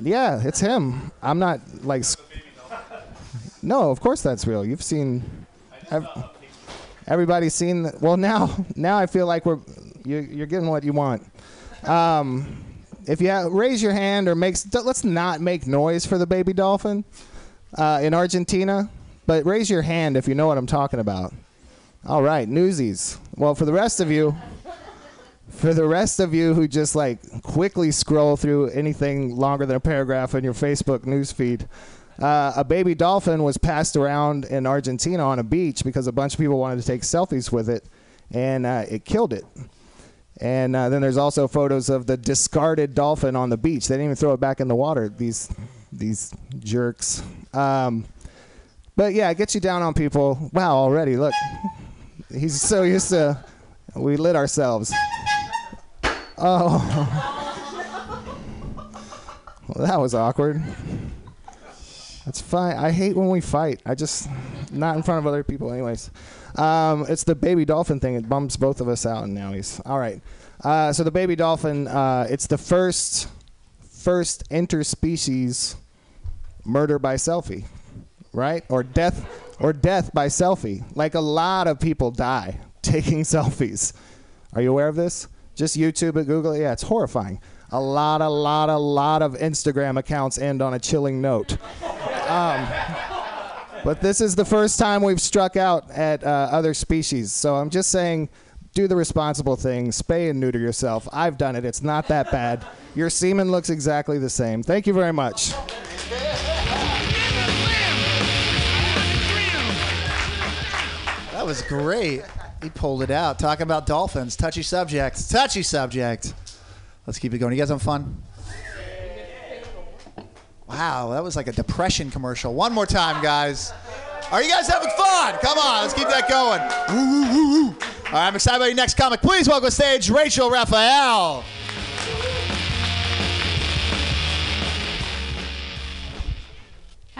yeah, it's him. I'm not like. No, of course that's real. You've seen. Ev- everybody's seen. The, well, now, now I feel like we're. You, you're getting what you want. Um, if you raise your hand or makes, d- let's not make noise for the baby dolphin uh, in Argentina, but raise your hand if you know what I'm talking about. All right, newsies. Well, for the rest of you, for the rest of you who just like quickly scroll through anything longer than a paragraph on your Facebook news feed, Uh, a baby dolphin was passed around in Argentina on a beach because a bunch of people wanted to take selfies with it, and uh, it killed it. And uh, then there's also photos of the discarded dolphin on the beach. They didn't even throw it back in the water. These these jerks. Um, but yeah, it gets you down on people. Wow, already look, he's so used to. We lit ourselves. Oh, well, that was awkward. That's fine. I hate when we fight. I just not in front of other people, anyways. Um, it's the baby dolphin thing. It bums both of us out, and now he's all right. Uh, so the baby dolphin. Uh, it's the first first interspecies murder by selfie, right? Or death or death by selfie. Like a lot of people die taking selfies. Are you aware of this? Just YouTube it, Google. Yeah, it's horrifying. A lot, a lot, a lot of Instagram accounts end on a chilling note. Um, but this is the first time we've struck out at uh, other species. So I'm just saying, do the responsible thing. Spay and neuter yourself. I've done it. It's not that bad. Your semen looks exactly the same. Thank you very much. Was great. He pulled it out. Talking about dolphins. Touchy subject. Touchy subject. Let's keep it going. You guys having fun? Wow, that was like a depression commercial. One more time, guys. Are you guys having fun? Come on, let's keep that going. Woo, woo, woo. All right, I'm excited about your next comic. Please welcome to stage Rachel Raphael.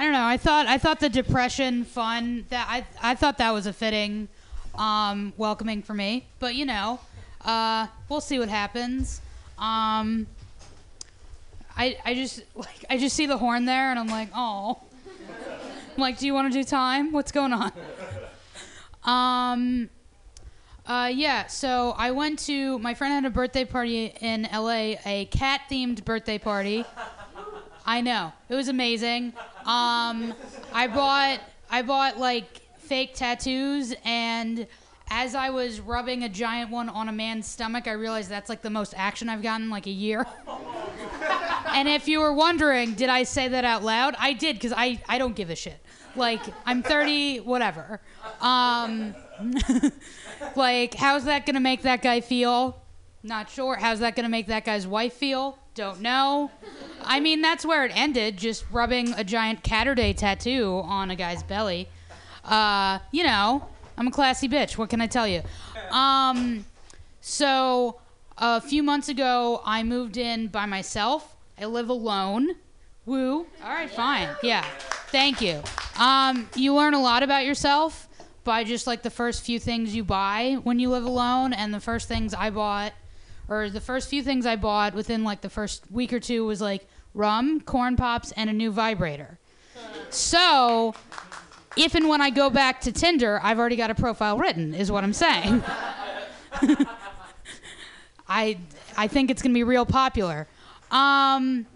I don't know. I thought I thought the depression fun that I I thought that was a fitting, um, welcoming for me. But you know, uh, we'll see what happens. Um, I I just like I just see the horn there and I'm like, oh. I'm like, do you want to do time? What's going on? Um. Uh, yeah, so I went to my friend had a birthday party in LA, a cat themed birthday party. I know. It was amazing. Um, I bought I bought like fake tattoos and as I was rubbing a giant one on a man's stomach, I realized that's like the most action I've gotten in like a year. and if you were wondering, did I say that out loud? I did because I, I don't give a shit. Like, I'm 30, whatever. Um, like, how's that going to make that guy feel? Not sure. How's that going to make that guy's wife feel? Don't know. I mean, that's where it ended, just rubbing a giant Caturday tattoo on a guy's belly. Uh, you know, I'm a classy bitch. What can I tell you? Um, so a few months ago, I moved in by myself. I live alone. Woo. All right, fine. Yeah. Thank you. Um, you learn a lot about yourself by just like the first few things you buy when you live alone, and the first things I bought, or the first few things I bought within like the first week or two was like rum, corn pops, and a new vibrator. So, if and when I go back to Tinder, I've already got a profile written, is what I'm saying. I I think it's gonna be real popular. Um,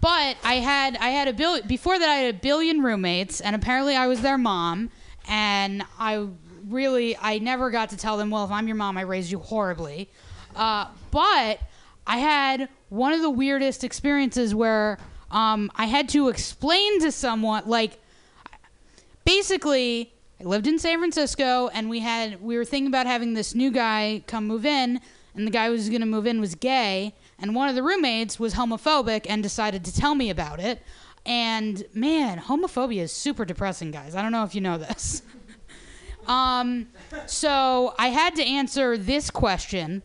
but I had I had a bill before that I had a billion roommates, and apparently I was their mom, and I really I never got to tell them, well, if I'm your mom, I raised you horribly. Uh, but I had one of the weirdest experiences where um, I had to explain to someone like basically I lived in San Francisco and we had we were thinking about having this new guy come move in and the guy who was going to move in was gay and one of the roommates was homophobic and decided to tell me about it. And man homophobia is super depressing guys. I don't know if you know this. Um so I had to answer this question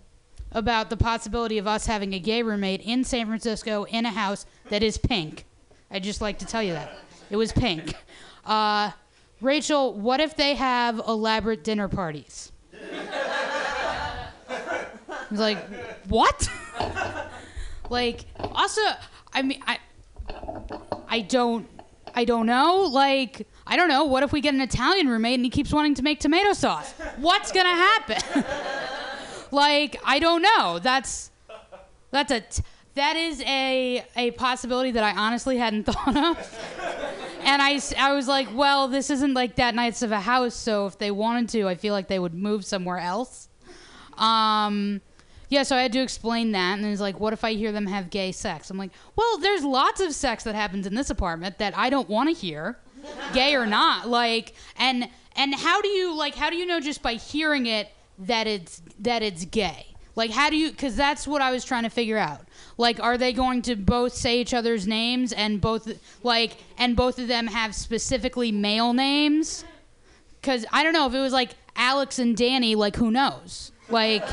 about the possibility of us having a gay roommate in San Francisco in a house that is pink I'd just like to tell you that it was pink uh Rachel, what if they have elaborate dinner parties? I was like, what? like, also, I mean, I, I don't, I don't know. Like, I don't know. What if we get an Italian roommate and he keeps wanting to make tomato sauce? What's gonna happen? like, I don't know. That's, that's a, t- that is a a possibility that I honestly hadn't thought of and I, I was like, well, this isn't like that nice of a house, so if they wanted to, I feel like they would move somewhere else. Um, yeah, so I had to explain that, and he's like, "What if I hear them have gay sex?" I'm like, "Well, there's lots of sex that happens in this apartment that I don't want to hear, gay or not. Like, and and how do you like? How do you know just by hearing it that it's that it's gay? Like, how do you? Because that's what I was trying to figure out. Like, are they going to both say each other's names and both like and both of them have specifically male names? Because I don't know if it was like Alex and Danny. Like, who knows? Like,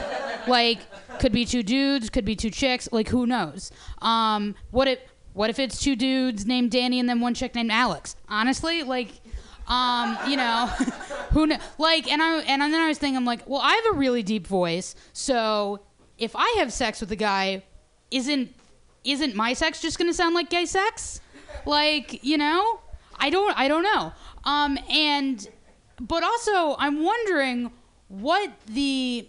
like could be two dudes, could be two chicks. Like, who knows? Um, what if what if it's two dudes named Danny and then one chick named Alex? Honestly, like, um, you know, who kn- like, and I and then I was thinking, I'm like, well, I have a really deep voice, so if I have sex with a guy, isn't isn't my sex just gonna sound like gay sex? Like, you know, I don't I don't know. Um, and but also I'm wondering what the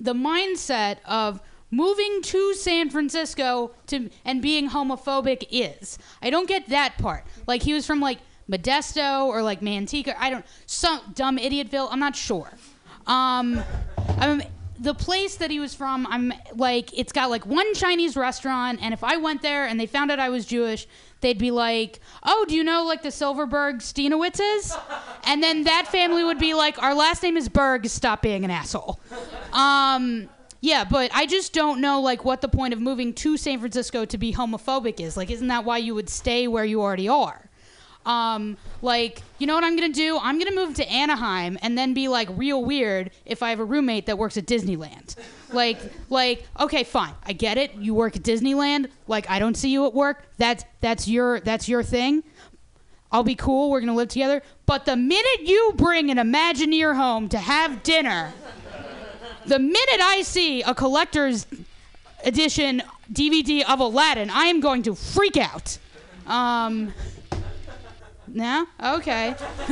the mindset of moving to San Francisco to and being homophobic is. I don't get that part. Like he was from like Modesto or like Manteca. I don't some dumb idiotville. I'm not sure. Um, I'm the place that he was from. I'm like it's got like one Chinese restaurant, and if I went there and they found out I was Jewish, they'd be like, "Oh, do you know like the Silverberg Steinowitzes?" And then that family would be like, "Our last name is Berg. Stop being an asshole." Um, yeah, but I just don't know like what the point of moving to San Francisco to be homophobic is. Like, isn't that why you would stay where you already are? Um, like, you know what I'm gonna do? I'm gonna move to Anaheim and then be like real weird if I have a roommate that works at Disneyland. Like, like, okay, fine, I get it. You work at Disneyland. Like, I don't see you at work. That's that's your that's your thing. I'll be cool. We're gonna live together. But the minute you bring an Imagineer home to have dinner, the minute I see a collector's edition DVD of Aladdin, I am going to freak out. Um, no? Okay.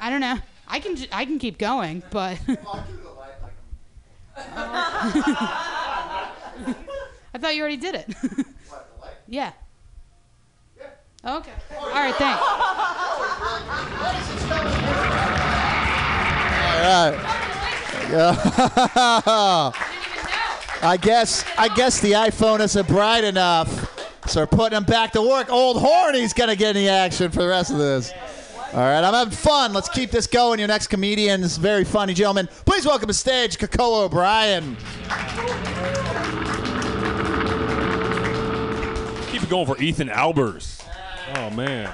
I don't know. I can j- I can keep going, but I thought you already did it. yeah. Okay. All right, thanks. All right. Yeah. I guess I guess the iPhone isn't bright enough. So we're putting him back to work. Old Horny's gonna get any action for the rest of this. All right, I'm having fun. Let's keep this going. Your next comedian is very funny gentlemen. Please welcome to stage Kakolo O'Brien. Keep it going for Ethan Albers. Oh man.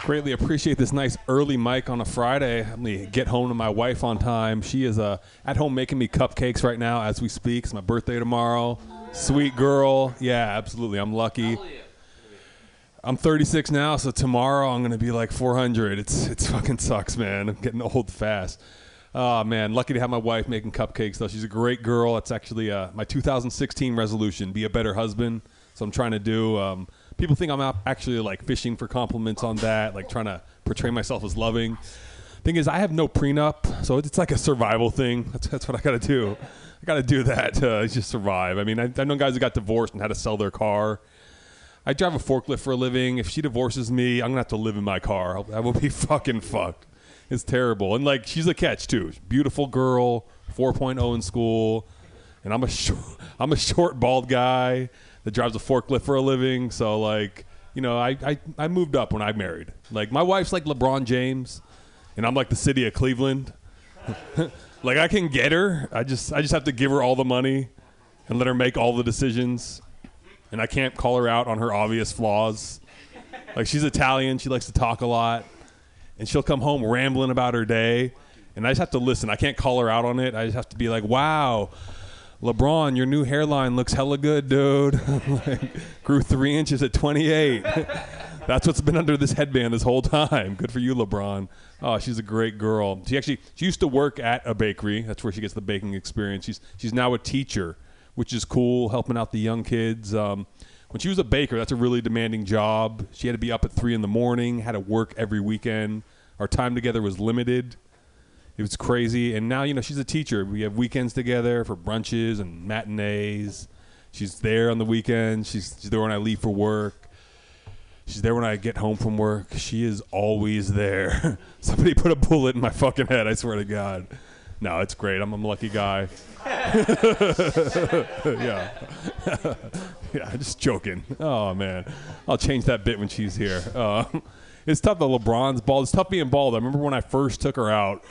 Greatly appreciate this nice early mic on a Friday. Let me get home to my wife on time. She is uh, at home making me cupcakes right now as we speak. It's my birthday tomorrow. Sweet girl. Yeah, absolutely. I'm lucky. I'm 36 now, so tomorrow I'm gonna be like 400. It's it's fucking sucks, man. I'm getting old fast. Oh man, lucky to have my wife making cupcakes though. She's a great girl. It's actually uh, my 2016 resolution: be a better husband. So I'm trying to do. Um, people think I'm actually like fishing for compliments on that, like trying to portray myself as loving. Thing is, I have no prenup, so it's like a survival thing. That's, that's what I got to do. I got to do that to uh, just survive. I mean, I, I know guys that got divorced and had to sell their car. I drive a forklift for a living. If she divorces me, I'm gonna have to live in my car. I will be fucking fucked. It's terrible. And like, she's a catch too. Beautiful girl, 4.0 in school, and I'm a short, I'm a short bald guy that drives a forklift for a living. So like, you know, I, I I moved up when I married. Like my wife's like LeBron James, and I'm like the city of Cleveland. like I can get her. I just I just have to give her all the money and let her make all the decisions. And I can't call her out on her obvious flaws. Like she's Italian, she likes to talk a lot, and she'll come home rambling about her day, and I just have to listen. I can't call her out on it. I just have to be like, "Wow, LeBron, your new hairline looks hella good, dude. like, grew three inches at 28. That's what's been under this headband this whole time. Good for you, LeBron. Oh, she's a great girl. She actually she used to work at a bakery. That's where she gets the baking experience. She's she's now a teacher, which is cool, helping out the young kids. Um, when she was a baker, that's a really demanding job. She had to be up at three in the morning, had to work every weekend. Our time together was limited. It was crazy. And now, you know, she's a teacher. We have weekends together for brunches and matinees. She's there on the weekends. She's, she's there when I leave for work. She's there when I get home from work. She is always there. Somebody put a bullet in my fucking head, I swear to God. No, it's great. I'm, a lucky guy. yeah. yeah, just joking. Oh, man. I'll change that bit when she's here. Uh, it's tough that LeBron's bald. It's tough being bald. I remember when I first took her out,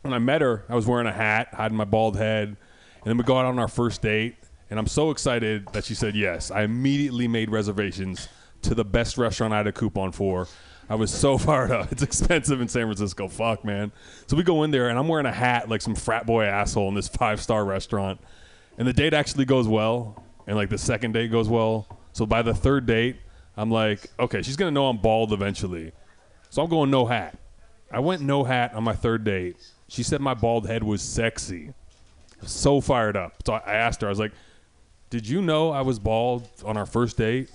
when I met her, I was wearing a hat, hiding my bald head, and then we go out on our first date. And I'm so excited that she said yes. I immediately made reservations to the best restaurant I had a coupon for. I was so fired up. It's expensive in San Francisco. Fuck, man. So we go in there, and I'm wearing a hat like some frat boy asshole in this five star restaurant. And the date actually goes well, and like the second date goes well. So by the third date, I'm like, okay, she's gonna know I'm bald eventually. So I'm going no hat. I went no hat on my third date. She said my bald head was sexy. So fired up. So I asked her, I was like, did you know I was bald on our first date?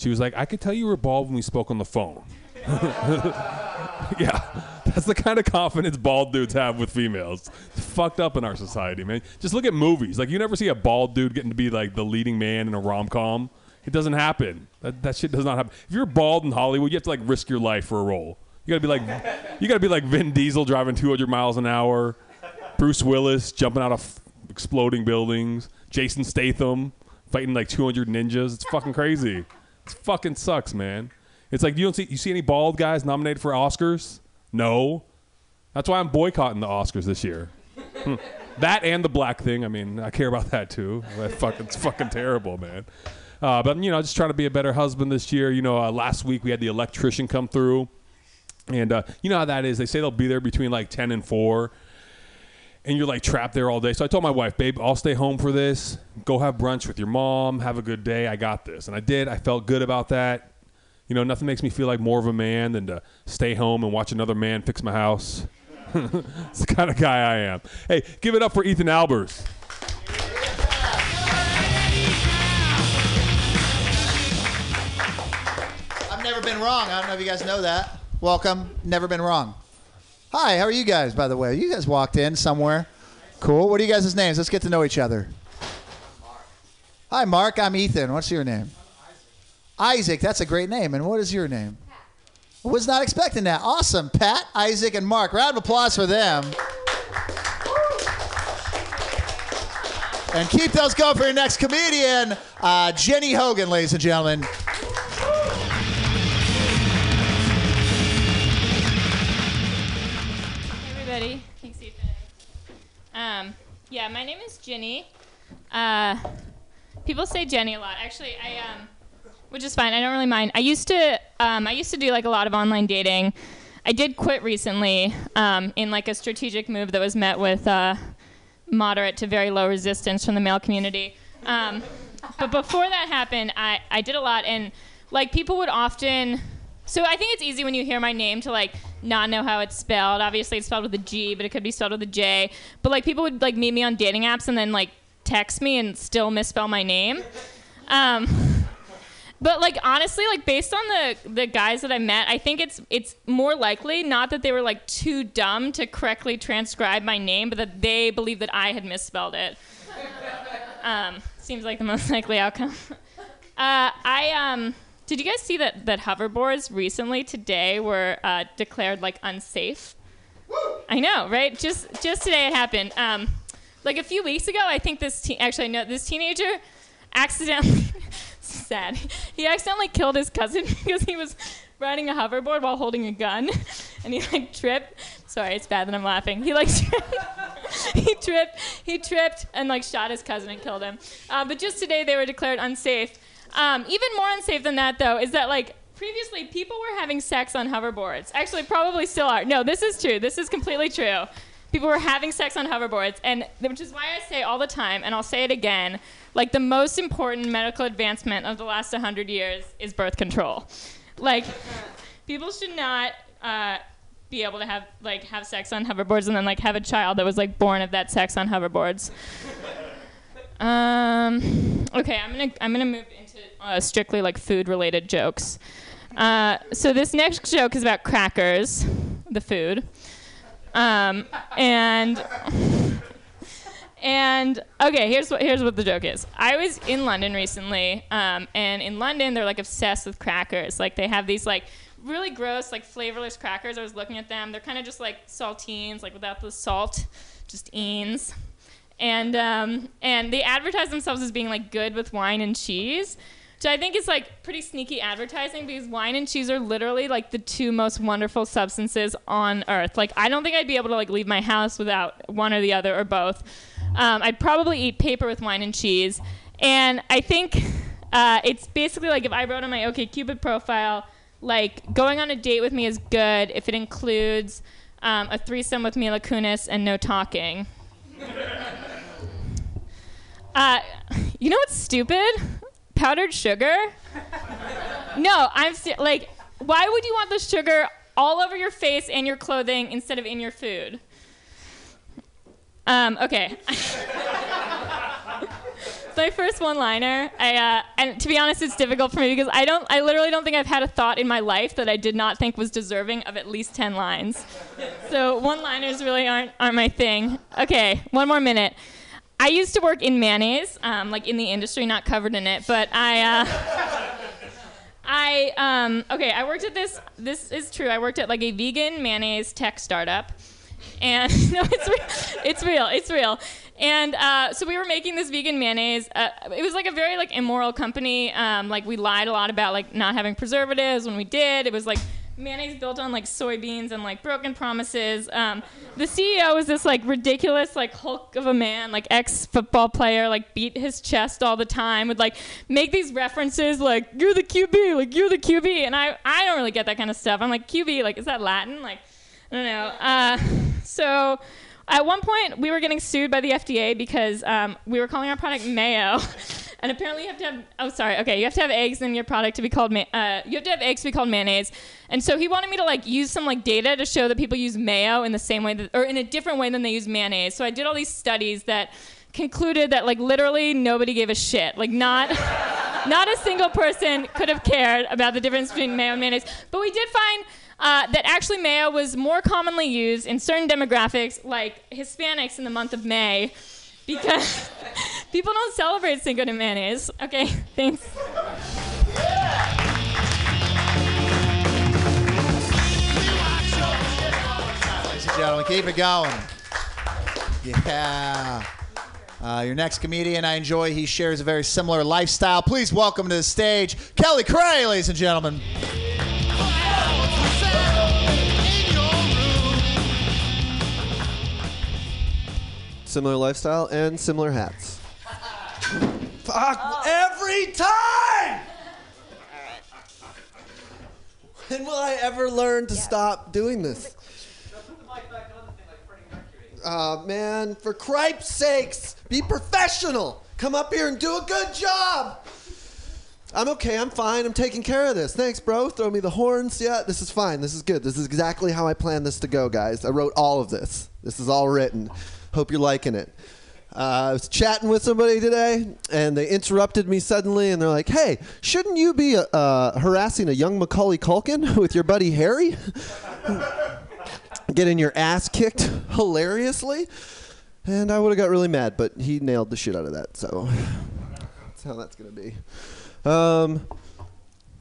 She was like, I could tell you were bald when we spoke on the phone. yeah, that's the kind of confidence bald dudes have with females. It's fucked up in our society, man. Just look at movies. Like, you never see a bald dude getting to be like the leading man in a rom com. It doesn't happen. That, that shit does not happen. If you're bald in Hollywood, you have to like risk your life for a role. You gotta be like, you gotta be like Vin Diesel driving 200 miles an hour, Bruce Willis jumping out of f- exploding buildings, Jason Statham fighting like 200 ninjas. It's fucking crazy. Fucking sucks, man. It's like you don't see you see any bald guys nominated for Oscars? No. That's why I'm boycotting the Oscars this year. Hmm. that and the black thing. I mean, I care about that too. That fucking, it's fucking terrible, man. Uh, but you know, just trying to be a better husband this year. You know, uh, last week we had the electrician come through, and uh, you know how that is. They say they'll be there between like ten and four, and you're like trapped there all day. So I told my wife, babe, I'll stay home for this. Go have brunch with your mom. Have a good day. I got this, and I did. I felt good about that. You know, nothing makes me feel like more of a man than to stay home and watch another man fix my house. it's the kind of guy I am. Hey, give it up for Ethan Albers. I've never been wrong. I don't know if you guys know that. Welcome. Never been wrong. Hi, how are you guys, by the way? You guys walked in somewhere. Cool. What are you guys' names? Let's get to know each other. Hi, Mark. I'm Ethan. What's your name? Isaac. That's a great name. And what is your name? Pat. Was not expecting that. Awesome. Pat, Isaac, and Mark. Round of applause for them. And keep those going for your next comedian, uh, Jenny Hogan, ladies and gentlemen. Um, yeah, my name is Ginny. Uh, people say Jenny a lot. Actually, I um, which is fine. I don't really mind. I used to um, I used to do like a lot of online dating. I did quit recently um, in like a strategic move that was met with uh, moderate to very low resistance from the male community. Um, but before that happened, I, I did a lot, and like people would often. So I think it's easy when you hear my name to like not know how it's spelled. Obviously, it's spelled with a G, but it could be spelled with a J. But like people would like meet me on dating apps and then like text me and still misspell my name. Um, but like honestly, like based on the the guys that I met, I think it's it's more likely not that they were like too dumb to correctly transcribe my name, but that they believed that I had misspelled it. Um, seems like the most likely outcome. Uh, I um, did you guys see that that hoverboards recently today were uh, declared like unsafe? I know, right? Just just today it happened. Um, like a few weeks ago, I think this te- actually no, this teenager accidentally sad. He accidentally killed his cousin because he was riding a hoverboard while holding a gun, and he like tripped. Sorry, it's bad that I'm laughing. He like tripped. he tripped, he tripped, and like shot his cousin and killed him. Uh, but just today they were declared unsafe. Um, even more unsafe than that, though, is that like previously people were having sex on hoverboards. Actually, probably still are. No, this is true. This is completely true. People were having sex on hoverboards, and which is why I say all the time, and I'll say it again, like the most important medical advancement of the last 100 years is birth control. Like, people should not uh, be able to have like have sex on hoverboards and then like have a child that was like born of that sex on hoverboards. Um, okay, I'm gonna I'm gonna move into uh, strictly like food related jokes. Uh, so this next joke is about crackers, the food, um, and and okay, here's what here's what the joke is. I was in London recently, um, and in London they're like obsessed with crackers. Like they have these like really gross, like flavorless crackers. I was looking at them. They're kind of just like saltines, like without the salt, just eans. And um, and they advertise themselves as being like good with wine and cheese, which I think it's like pretty sneaky advertising because wine and cheese are literally like the two most wonderful substances on earth. Like I don't think I'd be able to like leave my house without one or the other or both. Um, I'd probably eat paper with wine and cheese, and I think uh, it's basically like if I wrote on my OkCupid profile, like going on a date with me is good if it includes um, a threesome with Mila Kunis and no talking. Uh, you know what's stupid? Powdered sugar. No, I'm like, why would you want the sugar all over your face and your clothing instead of in your food? Um, okay. It's my first one-liner. I uh, and to be honest, it's difficult for me because I don't. I literally don't think I've had a thought in my life that I did not think was deserving of at least ten lines. So one-liners really aren't aren't my thing. Okay, one more minute. I used to work in mayonnaise, um, like in the industry, not covered in it, but I. Uh, I um, okay. I worked at this. This is true. I worked at like a vegan mayonnaise tech startup, and no, it's re- it's real. It's real. And uh, so we were making this vegan mayonnaise. Uh, it was like a very like immoral company. Um, like we lied a lot about like not having preservatives when we did. It was like mayonnaise built on like soybeans and like broken promises. Um, the CEO was this like ridiculous like Hulk of a man, like ex football player, like beat his chest all the time, would like make these references like you're the QB, like you're the QB, and I I don't really get that kind of stuff. I'm like QB, like is that Latin? Like I don't know. Uh, so. At one point, we were getting sued by the FDA because um, we were calling our product mayo, and apparently you have to have. Oh, sorry. Okay, you have to have eggs in your product to be called. Ma- uh, you have to have eggs to be called mayonnaise, and so he wanted me to like use some like data to show that people use mayo in the same way that, or in a different way than they use mayonnaise. So I did all these studies that concluded that like literally nobody gave a shit. Like not not a single person could have cared about the difference between mayo and mayonnaise. But we did find uh, that actually mayo was more commonly used in certain demographics, like Hispanics in the month of May, because people don't celebrate Cinco de Mayonnaise. Okay, thanks. Ladies and gentlemen, keep it going. Yeah. Uh, your next comedian I enjoy, he shares a very similar lifestyle. Please welcome to the stage Kelly Cray, ladies and gentlemen. Similar lifestyle and similar hats. Fuck every time! When will I ever learn to stop doing this? Uh, man, for cripe's sakes, be professional. Come up here and do a good job. I'm okay. I'm fine. I'm taking care of this. Thanks, bro. Throw me the horns. Yeah, this is fine. This is good. This is exactly how I planned this to go, guys. I wrote all of this. This is all written. Hope you're liking it. Uh, I was chatting with somebody today, and they interrupted me suddenly, and they're like, "Hey, shouldn't you be uh, harassing a young Macaulay Culkin with your buddy Harry?" Getting your ass kicked hilariously, and I would have got really mad, but he nailed the shit out of that. So that's how that's gonna be. Um,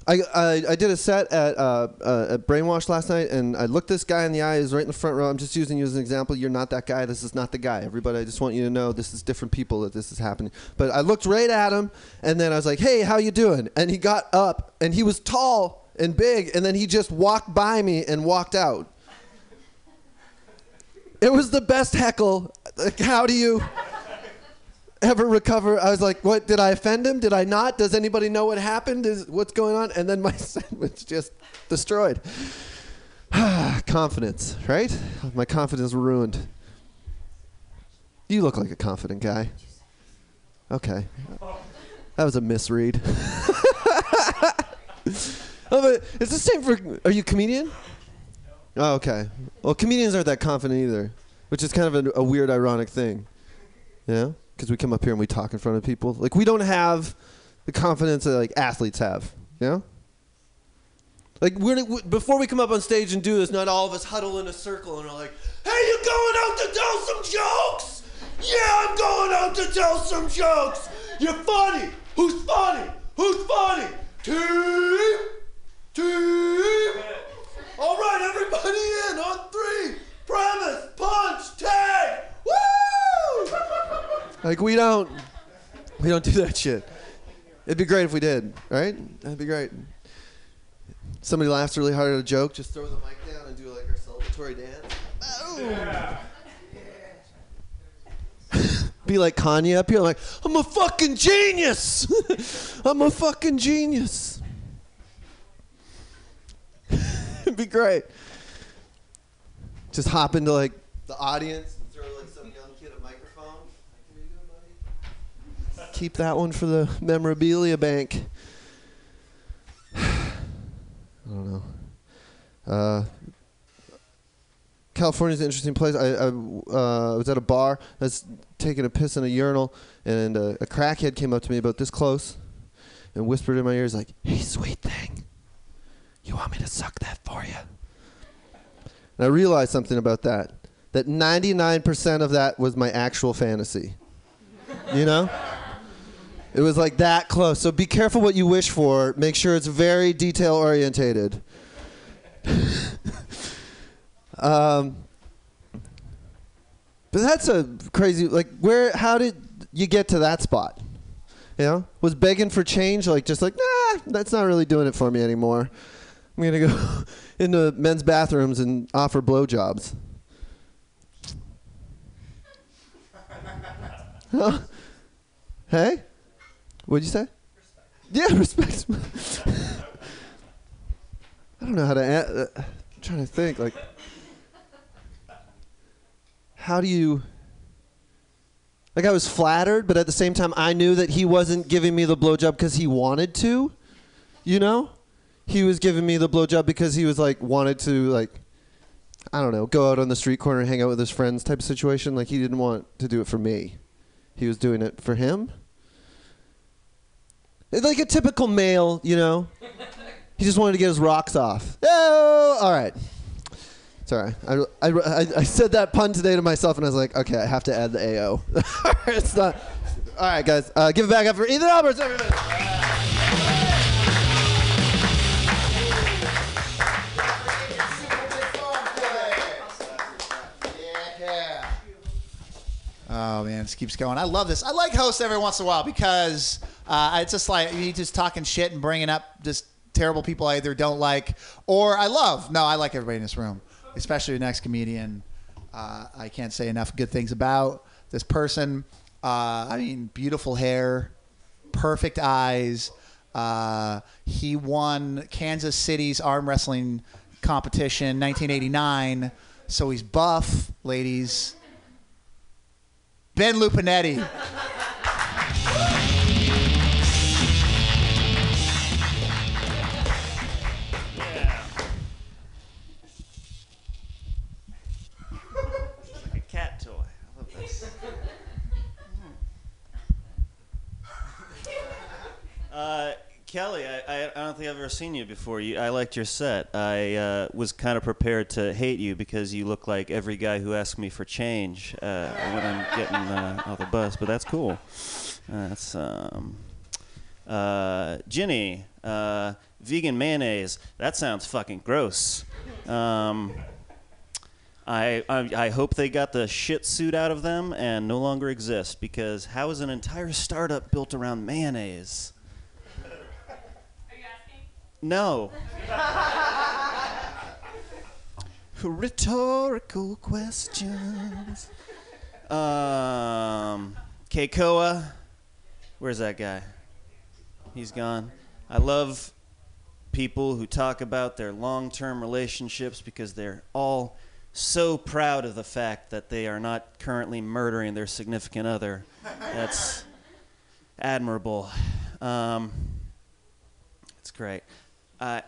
I, I, did a set at, uh, uh, at Brainwash last night, and I looked this guy in the eye. He's right in the front row. I'm just using you as an example. You're not that guy. This is not the guy. Everybody, I just want you to know this is different people that this is happening. But I looked right at him, and then I was like, "Hey, how you doing?" And he got up, and he was tall and big, and then he just walked by me and walked out. It was the best heckle. Like, how do you ever recover? I was like, what? Did I offend him? Did I not? Does anybody know what happened? Is what's going on? And then my was just destroyed. confidence, right? My confidence ruined. You look like a confident guy. Okay. That was a misread. oh, but it's the same for. Are you a comedian? Oh, okay. Well, comedians aren't that confident either, which is kind of a, a weird, ironic thing. Yeah, because we come up here and we talk in front of people. Like we don't have the confidence that like athletes have. Yeah. Like we're w- before we come up on stage and do this, not all of us huddle in a circle and are like, "Hey, you going out to tell some jokes? Yeah, I'm going out to tell some jokes. You're funny. Who's funny? Who's funny? Team, Team. All right, everybody in on three. Premise, punch, tag. Like we don't, we don't do that shit. It'd be great if we did, right? That'd be great. Somebody laughs really hard at a joke, just throw the mic down and do like our celebratory dance. Be like Kanye up here, I'm like I'm a fucking genius. I'm a fucking genius. It'd be great. Just hop into like the audience and throw like some young kid a microphone. Keep that one for the memorabilia bank. I don't know. Uh, California's an interesting place. I, I uh, was at a bar. I was taking a piss in a urinal, and a crackhead came up to me about this close and whispered in my ears, like, "Hey, sweet thing, you want me to suck that for you?" And I realized something about that. That 99% of that was my actual fantasy. You know? It was like that close. So be careful what you wish for. Make sure it's very detail orientated. um, but that's a crazy. Like, where? How did you get to that spot? You know, was begging for change like just like nah, that's not really doing it for me anymore. I'm gonna go into men's bathrooms and offer blowjobs. Huh? Hey, what'd you say? Yeah, respect. I don't know how to. a- Uh, I'm trying to think. Like, how do you? Like, I was flattered, but at the same time, I knew that he wasn't giving me the blowjob because he wanted to. You know, he was giving me the blowjob because he was like wanted to like. I don't know, go out on the street corner and hang out with his friends type of situation. Like he didn't want to do it for me. He was doing it for him. Like a typical male, you know. He just wanted to get his rocks off. Oh, all right. Sorry, I, I, I, I said that pun today to myself, and I was like, okay, I have to add the AO. it's not. All right, guys, uh, give it back up for Ethan Albers, everybody. Oh man, this keeps going. I love this. I like hosts every once in a while because uh, it's just like you just talking shit and bringing up just terrible people I either don't like or I love. No, I like everybody in this room, especially the next comedian. Uh, I can't say enough good things about this person. Uh, I mean, beautiful hair, perfect eyes. Uh, he won Kansas City's arm wrestling competition 1989, so he's buff, ladies. Ben Lupinetti. Kelly, I, I, don't think I've ever seen you before. You, I liked your set. I uh, was kind of prepared to hate you because you look like every guy who asks me for change uh, when I'm getting uh, off the bus. But that's cool. That's um, uh, Ginny. Uh, vegan mayonnaise. That sounds fucking gross. Um, I, I I hope they got the shit suit out of them and no longer exist because how is an entire startup built around mayonnaise? No. Rhetorical questions. Um, Keikoa, where's that guy? He's gone. I love people who talk about their long-term relationships because they're all so proud of the fact that they are not currently murdering their significant other. That's admirable. Um, it's great. I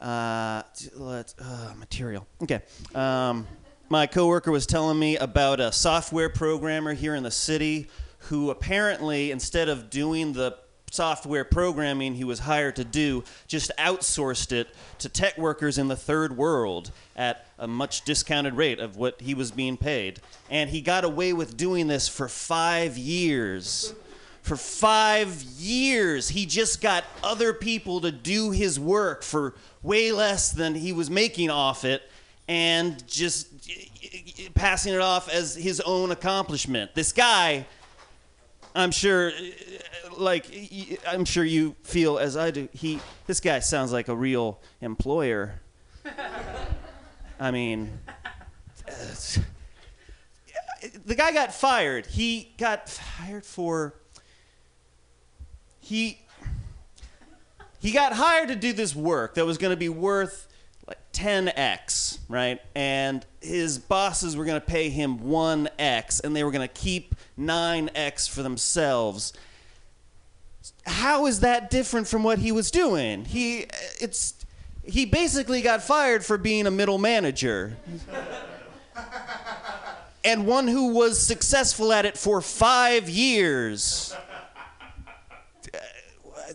uh, let's uh, material. Okay. Um, my coworker was telling me about a software programmer here in the city who apparently, instead of doing the software programming he was hired to do, just outsourced it to tech workers in the third world at a much discounted rate of what he was being paid. And he got away with doing this for five years. For five years, he just got other people to do his work for way less than he was making off it and just passing it off as his own accomplishment. This guy, I'm sure, like, I'm sure you feel as I do. He, this guy sounds like a real employer. I mean, the guy got fired. He got fired for. He. He got hired to do this work that was going to be worth like 10x, right? And his bosses were going to pay him 1x, and they were going to keep 9x for themselves. How is that different from what he was doing? He, it's, he basically got fired for being a middle manager and one who was successful at it for five years.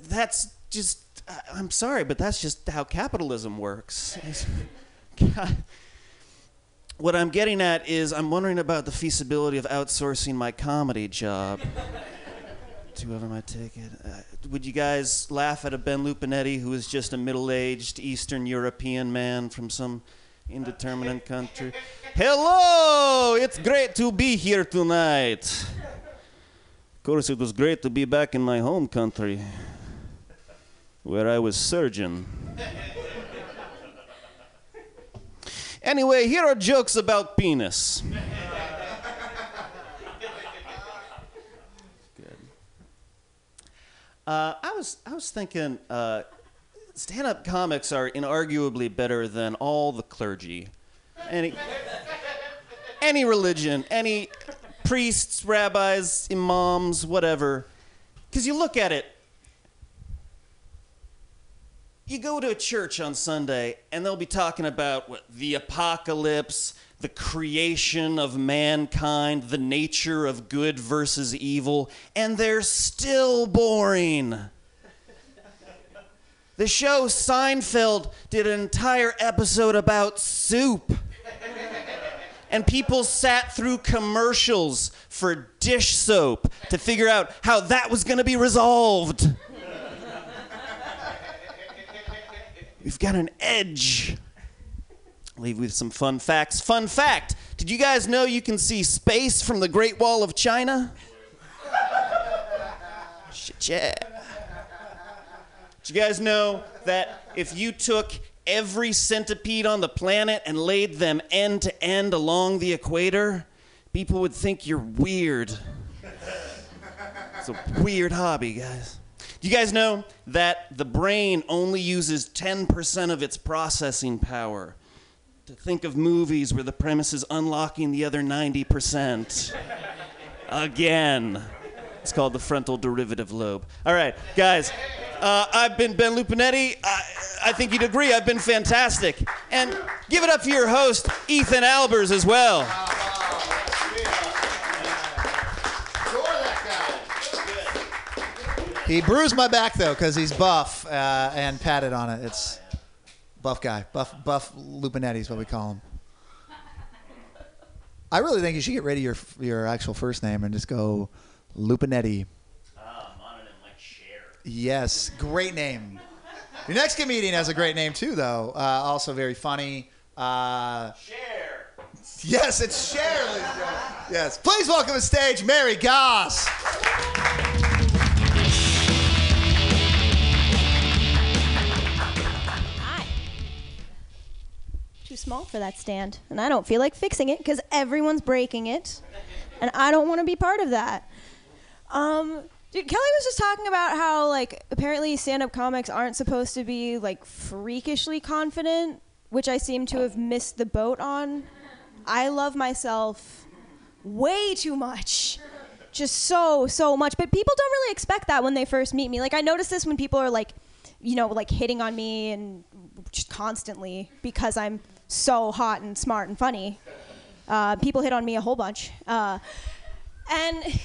Uh, That's just, I- I'm sorry, but that's just how capitalism works. What I'm getting at is I'm wondering about the feasibility of outsourcing my comedy job to whoever might take it. Uh, would you guys laugh at a Ben Lupinetti who is just a middle aged Eastern European man from some indeterminate country? Hello! It's great to be here tonight. Of course, it was great to be back in my home country where I was surgeon. Anyway, here are jokes about penis. Good. Uh, I was I was thinking, uh, stand-up comics are inarguably better than all the clergy, any any religion, any priests, rabbis, imams, whatever. Because you look at it, you go to a church on Sunday and they'll be talking about what, the apocalypse, the creation of mankind, the nature of good versus evil, and they're still boring. The show Seinfeld did an entire episode about soup. And people sat through commercials for dish soap to figure out how that was going to be resolved. We've got an edge. Leave with some fun facts. Fun fact Did you guys know you can see space from the Great Wall of China? Shit, yeah. Did you guys know that if you took every centipede on the planet and laid them end to end along the equator, people would think you're weird? It's a weird hobby, guys. Do you guys know that the brain only uses 10% of its processing power? To think of movies where the premise is unlocking the other 90%. Again. It's called the frontal derivative lobe. All right, guys. Uh, I've been Ben Lupinetti. I, I think you'd agree I've been fantastic. And give it up for your host, Ethan Albers, as well. He bruised my back though because he's buff uh, and patted on it. It's buff guy, buff buff Lupinetti is what we call him. I really think you should get rid of your your actual first name and just go Lupinetti. Ah, mononym like Cher. Yes, great name. Your next comedian has a great name too, though. Uh, also very funny. Uh, Cher. Yes, it's Cher. ladies and gentlemen. Yes, please welcome to stage Mary Goss. Small for that stand, and I don't feel like fixing it because everyone's breaking it, and I don't want to be part of that. Um, dude, Kelly was just talking about how like apparently stand-up comics aren't supposed to be like freakishly confident, which I seem to have missed the boat on. I love myself way too much. Just so, so much. But people don't really expect that when they first meet me. Like, I notice this when people are like, you know, like hitting on me and just constantly because I'm so hot and smart and funny. Uh, people hit on me a whole bunch. Uh, and,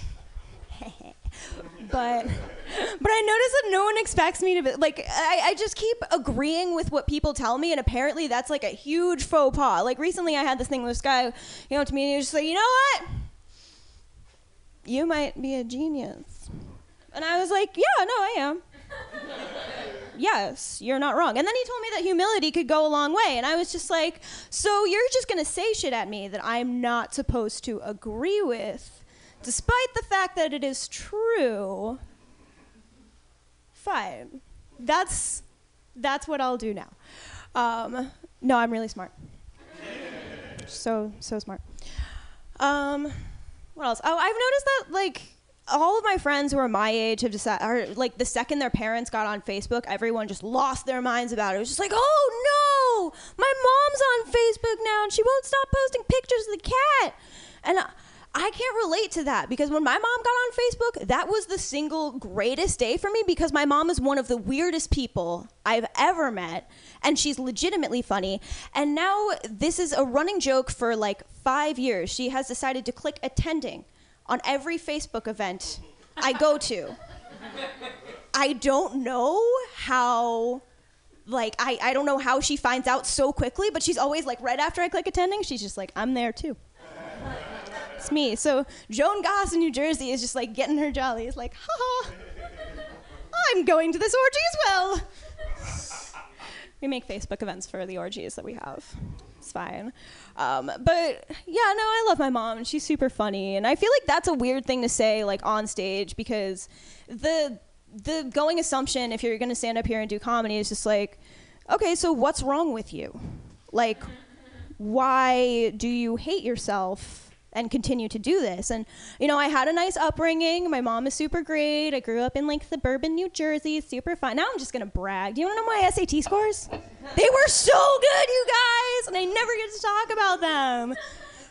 but, but I notice that no one expects me to be, like, I, I just keep agreeing with what people tell me, and apparently that's like a huge faux pas. Like, recently I had this thing with this guy, you know, to me, and he was just like, you know what? You might be a genius. And I was like, Yeah, no, I am. yes, you're not wrong. And then he told me that humility could go a long way. And I was just like, So you're just going to say shit at me that I'm not supposed to agree with, despite the fact that it is true? Fine. That's that's what I'll do now. Um, no, I'm really smart. So so smart. Um, what else? Oh, I've noticed that like all of my friends who are my age have decided, like the second their parents got on Facebook, everyone just lost their minds about it. It was just like, oh no, my mom's on Facebook now and she won't stop posting pictures of the cat. And I, I can't relate to that because when my mom got on Facebook, that was the single greatest day for me because my mom is one of the weirdest people I've ever met and she's legitimately funny. And now this is a running joke for like five years. She has decided to click attending on every Facebook event I go to. I don't know how like I, I don't know how she finds out so quickly, but she's always like right after I click attending, she's just like, I'm there too. It's me. So Joan Goss in New Jersey is just like getting her jolly. It's like, ha ha, I'm going to this orgy as well. we make Facebook events for the orgies that we have. It's fine. Um, but yeah, no, I love my mom. She's super funny, and I feel like that's a weird thing to say like on stage because the the going assumption if you're going to stand up here and do comedy is just like, okay, so what's wrong with you? Like, why do you hate yourself? And continue to do this. And you know, I had a nice upbringing. My mom is super great. I grew up in like suburban New Jersey, super fun. Now I'm just gonna brag. Do you want to know my SAT scores? They were so good, you guys, and I never get to talk about them.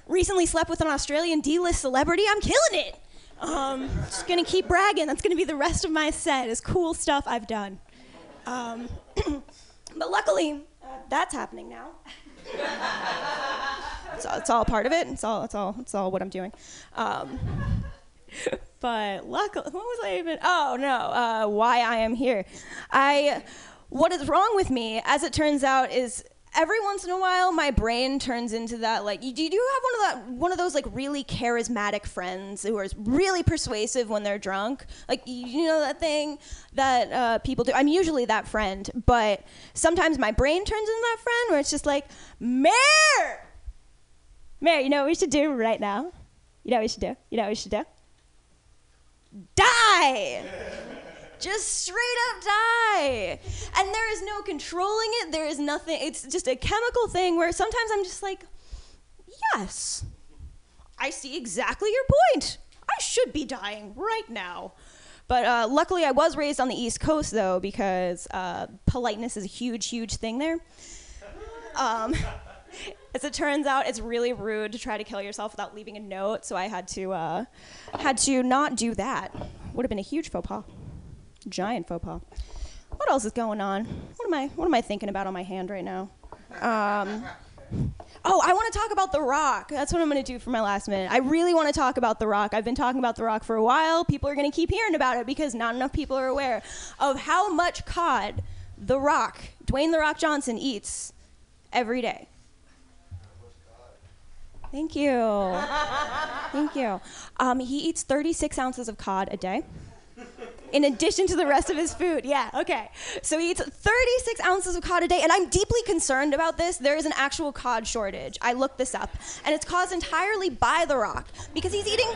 Recently slept with an Australian D-list celebrity. I'm killing it. Um, just gonna keep bragging. That's gonna be the rest of my set. Is cool stuff I've done. Um, but luckily, uh, that's happening now. it's, all, it's all part of it. It's all it's all it's all what I'm doing. Um, but luckily, what was I even? Oh no, uh, why I am here. I what is wrong with me, as it turns out, is every once in a while my brain turns into that like you do you have one of that one of those like really charismatic friends who are really persuasive when they're drunk like you you know that thing that uh, people do i'm usually that friend but sometimes my brain turns into that friend where it's just like mayor mayor you know what we should do right now you know what we should do you know what we should do die just straight up die. And there is no controlling it. There is nothing. It's just a chemical thing where sometimes I'm just like, yes, I see exactly your point. I should be dying right now. But uh, luckily, I was raised on the East Coast, though, because uh, politeness is a huge, huge thing there. Um, as it turns out, it's really rude to try to kill yourself without leaving a note, so I had to uh, had to not do that. Would have been a huge faux pas giant faux pas. What else is going on? What am I what am I thinking about on my hand right now? Um, oh, I want to talk about The Rock. That's what I'm going to do for my last minute. I really want to talk about The Rock. I've been talking about The Rock for a while. People are going to keep hearing about it because not enough people are aware of how much cod The Rock, Dwayne The Rock Johnson, eats every day. Thank you. Thank you. Um, he eats 36 ounces of cod a day in addition to the rest of his food. Yeah, okay. So he eats 36 ounces of cod a day, and I'm deeply concerned about this. There is an actual cod shortage. I looked this up, and it's caused entirely by The Rock because he's eating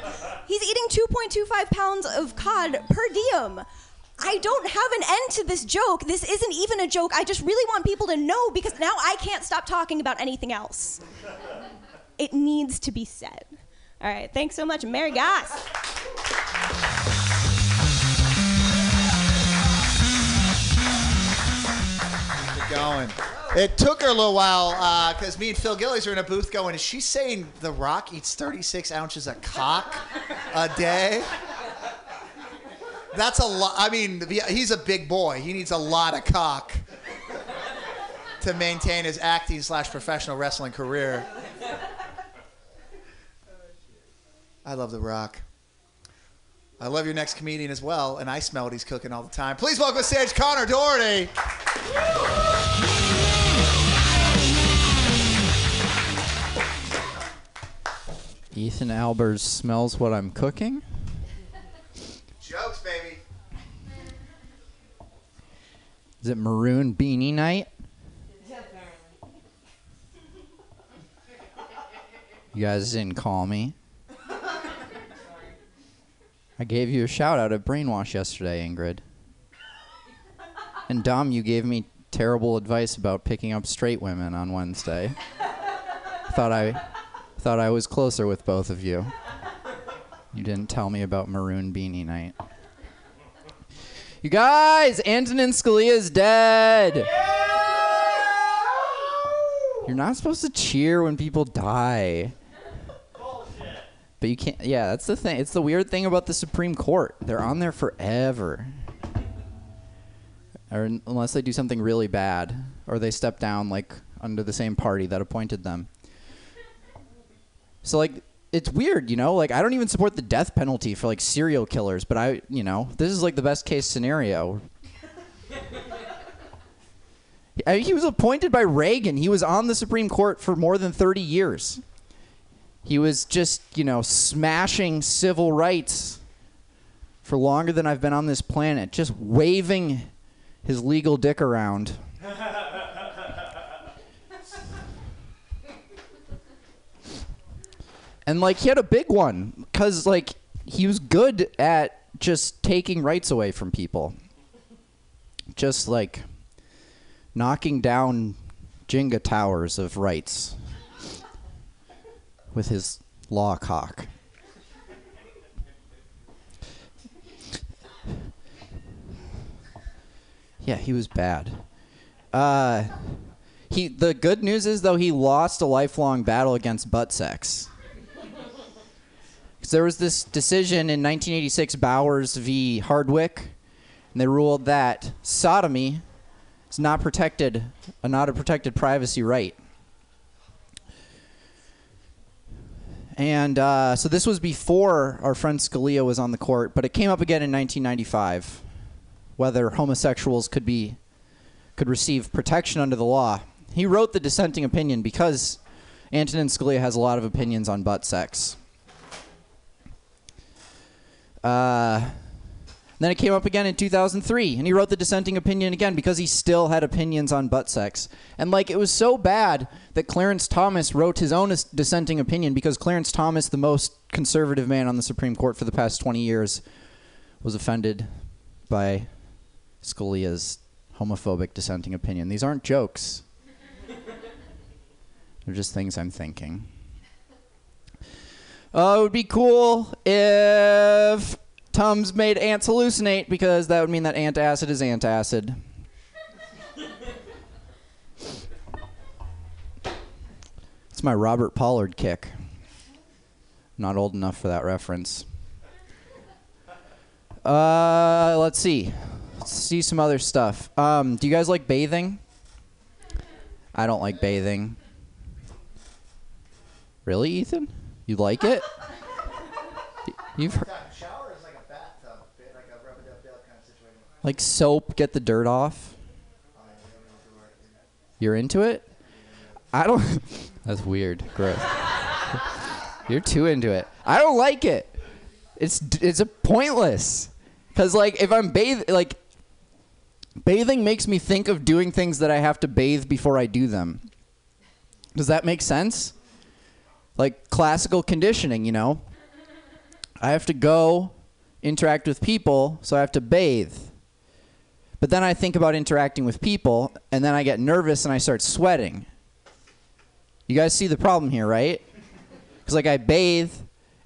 he's eating 2.25 pounds of cod per diem. I don't have an end to this joke. This isn't even a joke. I just really want people to know because now I can't stop talking about anything else. It needs to be said. All right, thanks so much, Mary Goss. Going. It took her a little while uh, because me and Phil Gillis are in a booth going, is she saying The Rock eats 36 ounces of cock a day? That's a lot. I mean, he's a big boy. He needs a lot of cock to maintain his acting slash professional wrestling career. I love The Rock. I love your next comedian as well, and I smell what he's cooking all the time. Please welcome to stage Connor Doherty. Ethan Albers smells what I'm cooking. Jokes, baby. Is it Maroon Beanie Night? You guys didn't call me. I gave you a shout out at Brainwash yesterday, Ingrid. And Dom, you gave me terrible advice about picking up straight women on Wednesday. thought I thought I was closer with both of you. You didn't tell me about Maroon Beanie Night. You guys, Antonin Scalia is dead. You're not supposed to cheer when people die. But you can't. Yeah, that's the thing. It's the weird thing about the Supreme Court. They're on there forever. Or unless they do something really bad, or they step down like under the same party that appointed them. So like, it's weird, you know. Like I don't even support the death penalty for like serial killers, but I, you know, this is like the best case scenario. I- He was appointed by Reagan. He was on the Supreme Court for more than 30 years. He was just, you know, smashing civil rights for longer than I've been on this planet, just waving his legal dick around. And like he had a big one cuz like he was good at just taking rights away from people. Just like knocking down Jenga towers of rights with his law cock. Yeah, he was bad. Uh, he the good news is though he lost a lifelong battle against butt sex. 'Cause there was this decision in 1986, Bowers v. Hardwick, and they ruled that sodomy is not protected, not a protected privacy right. And uh, so this was before our friend Scalia was on the court, but it came up again in 1995, whether homosexuals could be could receive protection under the law. He wrote the dissenting opinion because Antonin Scalia has a lot of opinions on butt sex. Uh, then it came up again in 2003, and he wrote the dissenting opinion again because he still had opinions on butt sex. And like it was so bad that Clarence Thomas wrote his own dissenting opinion because Clarence Thomas, the most conservative man on the Supreme Court for the past 20 years, was offended by Scalia's homophobic dissenting opinion. These aren't jokes. They're just things I'm thinking. Uh, it would be cool if Tums made ants hallucinate because that would mean that antacid is antacid. It's my Robert Pollard kick. Not old enough for that reference. Uh, let's see. Let's see some other stuff. Um, do you guys like bathing? I don't like bathing. Really, Ethan? You like it? You've heard, Shower is like a bathtub, bit like a rub it up dub kind of situation. Like soap, get the dirt off. You're into it? I don't. That's weird. Gross. You're too into it. I don't like it. It's it's a pointless. Cause like if I'm bath like bathing makes me think of doing things that I have to bathe before I do them. Does that make sense? Like classical conditioning, you know. I have to go interact with people, so I have to bathe. But then I think about interacting with people, and then I get nervous and I start sweating. You guys see the problem here, right? Because, like, I bathe,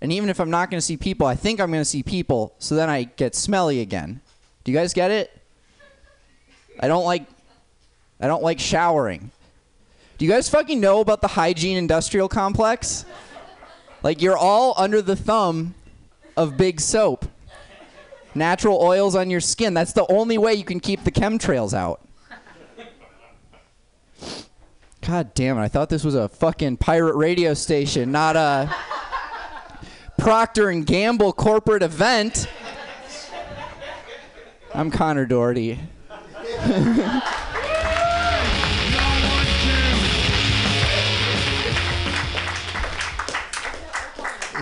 and even if I'm not going to see people, I think I'm going to see people, so then I get smelly again. Do you guys get it? I don't like. I don't like showering. Do you guys fucking know about the hygiene industrial complex? Like, you're all under the thumb of big soap. Natural oils on your skin. That's the only way you can keep the chemtrails out. God damn it. I thought this was a fucking pirate radio station, not a Procter and Gamble corporate event. I'm Connor Doherty.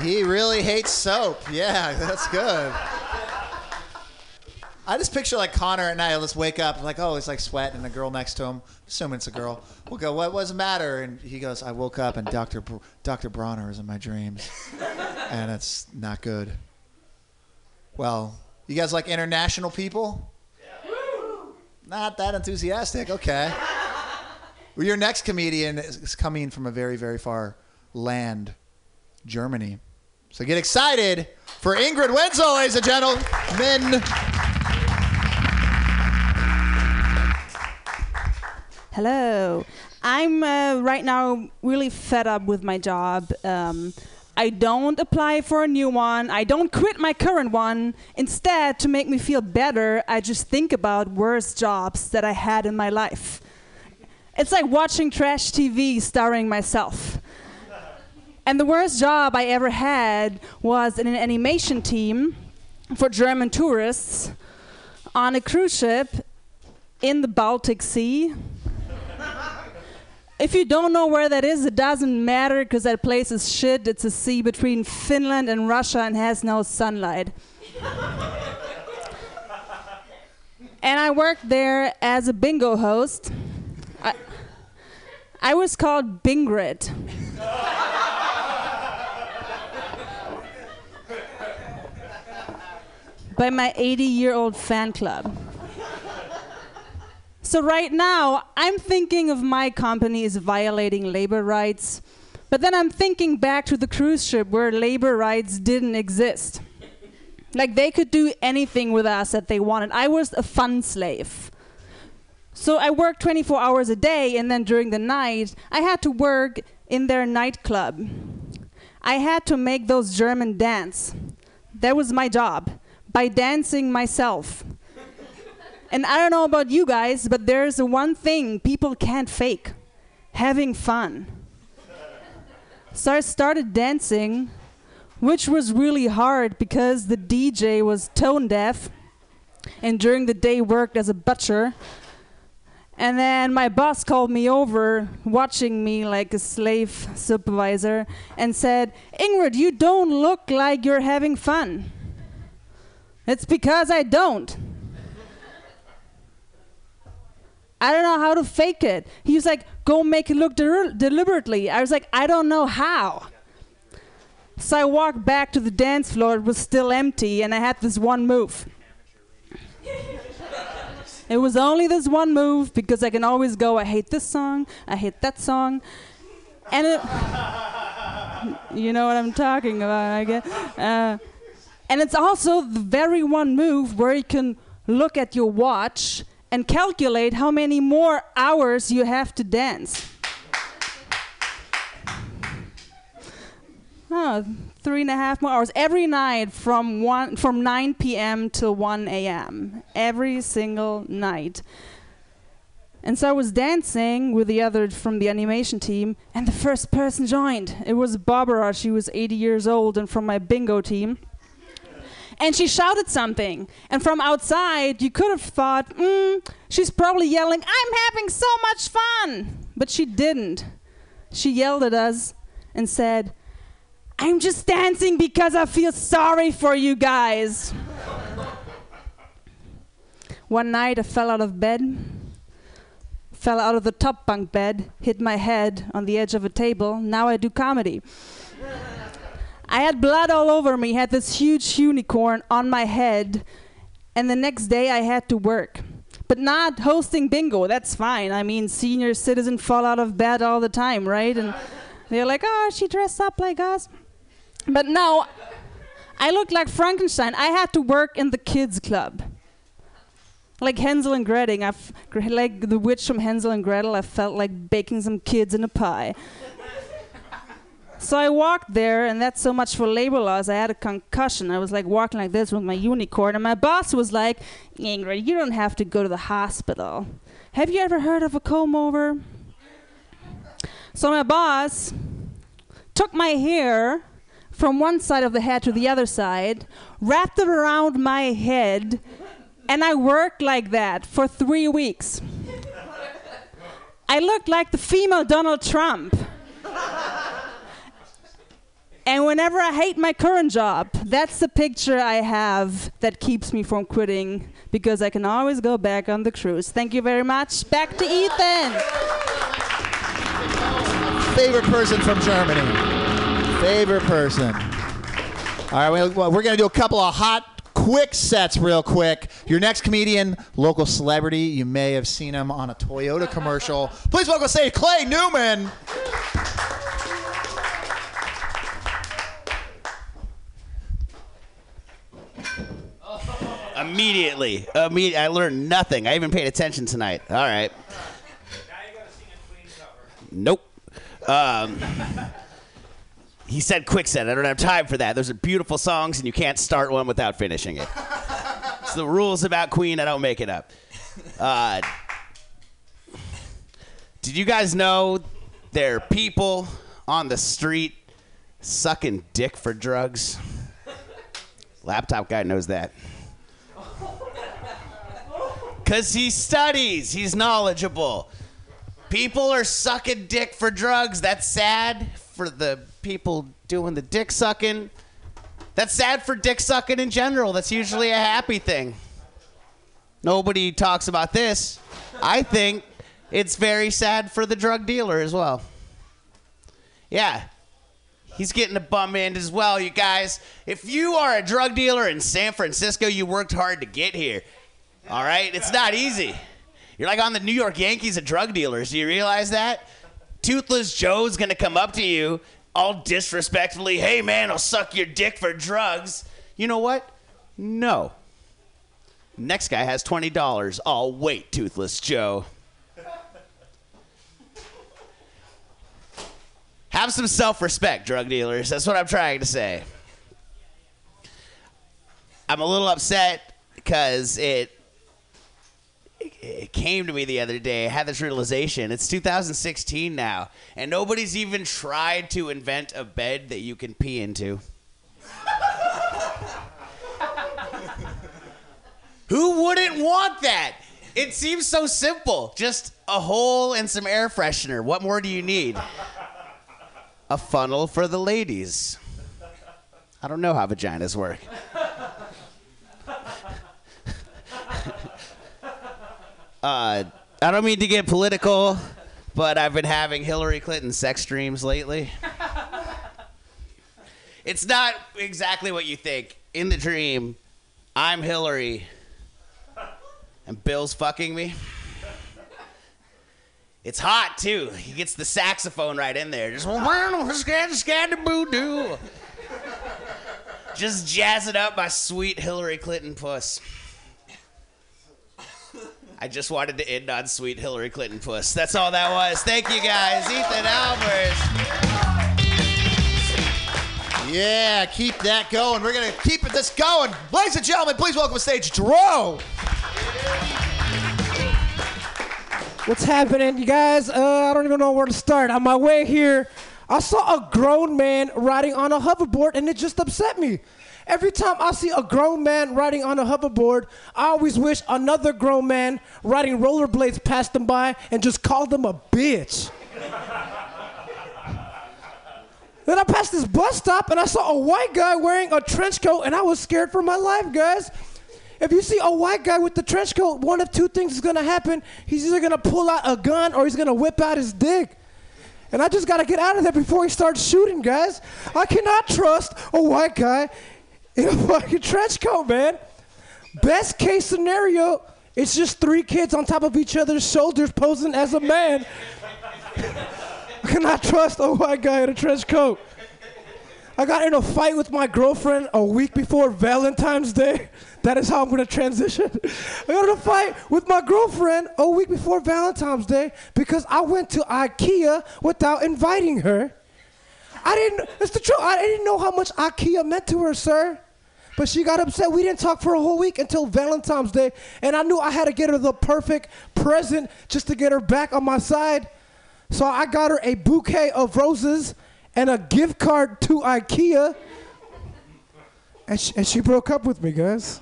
He really hates soap. Yeah, that's good. I just picture like Connor at night. He'll just wake up and like, oh, he's like sweating, and a girl next to him. Assuming it's a girl. We'll go, what was the matter? And he goes, I woke up and Doctor Br- Doctor Bronner is in my dreams, and it's not good. Well, you guys like international people? Not that enthusiastic. Okay. Well, your next comedian is is coming from a very, very far land, Germany. So get excited for Ingrid Wenzel, ladies and gentlemen. Hello. I'm uh, right now really fed up with my job. Um, I don't apply for a new one. I don't quit my current one. Instead, to make me feel better, I just think about worse jobs that I had in my life. It's like watching trash TV starring myself. And the worst job I ever had was in an animation team for German tourists on a cruise ship in the Baltic Sea. If you don't know where that is, it doesn't matter because that place is shit. It's a sea between Finland and Russia and has no sunlight. and I worked there as a bingo host. I, I was called Bingrid. by my 80 year old fan club. So, right now, I'm thinking of my company as violating labor rights, but then I'm thinking back to the cruise ship where labor rights didn't exist. Like, they could do anything with us that they wanted. I was a fun slave. So, I worked 24 hours a day, and then during the night, I had to work in their nightclub. I had to make those German dance. That was my job, by dancing myself. And I don't know about you guys, but there's one thing people can't fake having fun. So I started dancing, which was really hard because the DJ was tone deaf and during the day worked as a butcher. And then my boss called me over, watching me like a slave supervisor, and said, Ingrid, you don't look like you're having fun. It's because I don't. I don't know how to fake it. He was like, go make it look der- deliberately. I was like, I don't know how. So I walked back to the dance floor. It was still empty, and I had this one move. it was only this one move because I can always go, I hate this song, I hate that song. And it. you know what I'm talking about, I guess. Uh, and it's also the very one move where you can look at your watch and calculate how many more hours you have to dance. Oh, three and a half more hours every night from one from 9 p.m. till 1 a.m. Every single night. And so I was dancing with the other from the animation team, and the first person joined. It was Barbara. She was 80 years old and from my bingo team and she shouted something. And from outside, you could have thought, mm, she's probably yelling, I'm having so much fun. But she didn't. She yelled at us and said, I'm just dancing because I feel sorry for you guys. One night, I fell out of bed, fell out of the top bunk bed, hit my head on the edge of a table. Now I do comedy. I had blood all over me, had this huge unicorn on my head, and the next day I had to work. But not hosting bingo, that's fine. I mean, senior citizens fall out of bed all the time, right? And they're like, oh, she dressed up like us. But no, I looked like Frankenstein. I had to work in the kids' club. Like Hansel and Gretel, like the witch from Hansel and Gretel, I felt like baking some kids in a pie. So I walked there, and that's so much for labor laws. I had a concussion. I was like walking like this with my unicorn, and my boss was like, Ingrid, you don't have to go to the hospital. Have you ever heard of a comb over? So my boss took my hair from one side of the head to the other side, wrapped it around my head, and I worked like that for three weeks. I looked like the female Donald Trump. And whenever I hate my current job, that's the picture I have that keeps me from quitting because I can always go back on the cruise. Thank you very much. Back to Ethan. Favorite person from Germany. Favorite person. All right, well, we're going to do a couple of hot, quick sets real quick. Your next comedian, local celebrity. You may have seen him on a Toyota commercial. Please welcome stage Clay Newman. Immediately, I learned nothing. I even paid attention tonight. All right. Nope. Um, he said quick set. I don't have time for that. Those are beautiful songs, and you can't start one without finishing it. it's the rules about Queen. I don't make it up. Uh, did you guys know there are people on the street sucking dick for drugs? Laptop guy knows that. Because he studies, he's knowledgeable. People are sucking dick for drugs. That's sad for the people doing the dick sucking. That's sad for dick sucking in general. That's usually a happy thing. Nobody talks about this. I think it's very sad for the drug dealer as well. Yeah. He's getting a bum end as well, you guys. If you are a drug dealer in San Francisco, you worked hard to get here. All right? It's not easy. You're like on the New York Yankees of drug dealers. Do you realize that? Toothless Joe's gonna come up to you all disrespectfully. Hey man, I'll suck your dick for drugs. You know what? No. Next guy has twenty dollars. I'll wait, Toothless Joe. Have some self-respect, drug dealers. That's what I'm trying to say. I'm a little upset because it it came to me the other day. I had this realization. It's 2016 now, and nobody's even tried to invent a bed that you can pee into. Who wouldn't want that? It seems so simple. Just a hole and some air freshener. What more do you need? A funnel for the ladies. I don't know how vaginas work. Uh, I don't mean to get political, but I've been having Hillary Clinton sex dreams lately. it's not exactly what you think. In the dream, I'm Hillary, and Bill's fucking me. It's hot too. He gets the saxophone right in there. Just just jazz it up, my sweet Hillary Clinton puss. I just wanted to end on sweet Hillary Clinton puss. That's all that was. Thank you guys. Ethan Albers. Yeah, keep that going. We're going to keep it this going. Ladies and gentlemen, please welcome to stage Dro. What's happening, you guys? Uh, I don't even know where to start. On my way here, I saw a grown man riding on a hoverboard, and it just upset me. Every time I see a grown man riding on a hoverboard, I always wish another grown man riding rollerblades passed them by and just called them a bitch. then I passed this bus stop and I saw a white guy wearing a trench coat, and I was scared for my life, guys. If you see a white guy with the trench coat, one of two things is gonna happen. He's either gonna pull out a gun or he's gonna whip out his dick. And I just gotta get out of there before he starts shooting, guys. I cannot trust a white guy in a fucking trench coat, man. Best case scenario, it's just three kids on top of each other's shoulders posing as a man. I cannot trust a white guy in a trench coat. I got in a fight with my girlfriend a week before Valentine's Day. That is how I'm gonna transition. I got in a fight with my girlfriend a week before Valentine's Day because I went to IKEA without inviting her. I didn't, it's the truth, I didn't know how much IKEA meant to her, sir. But she got upset. We didn't talk for a whole week until Valentine's Day, and I knew I had to get her the perfect present just to get her back on my side. So I got her a bouquet of roses and a gift card to IKEA. And she, and she broke up with me, guys.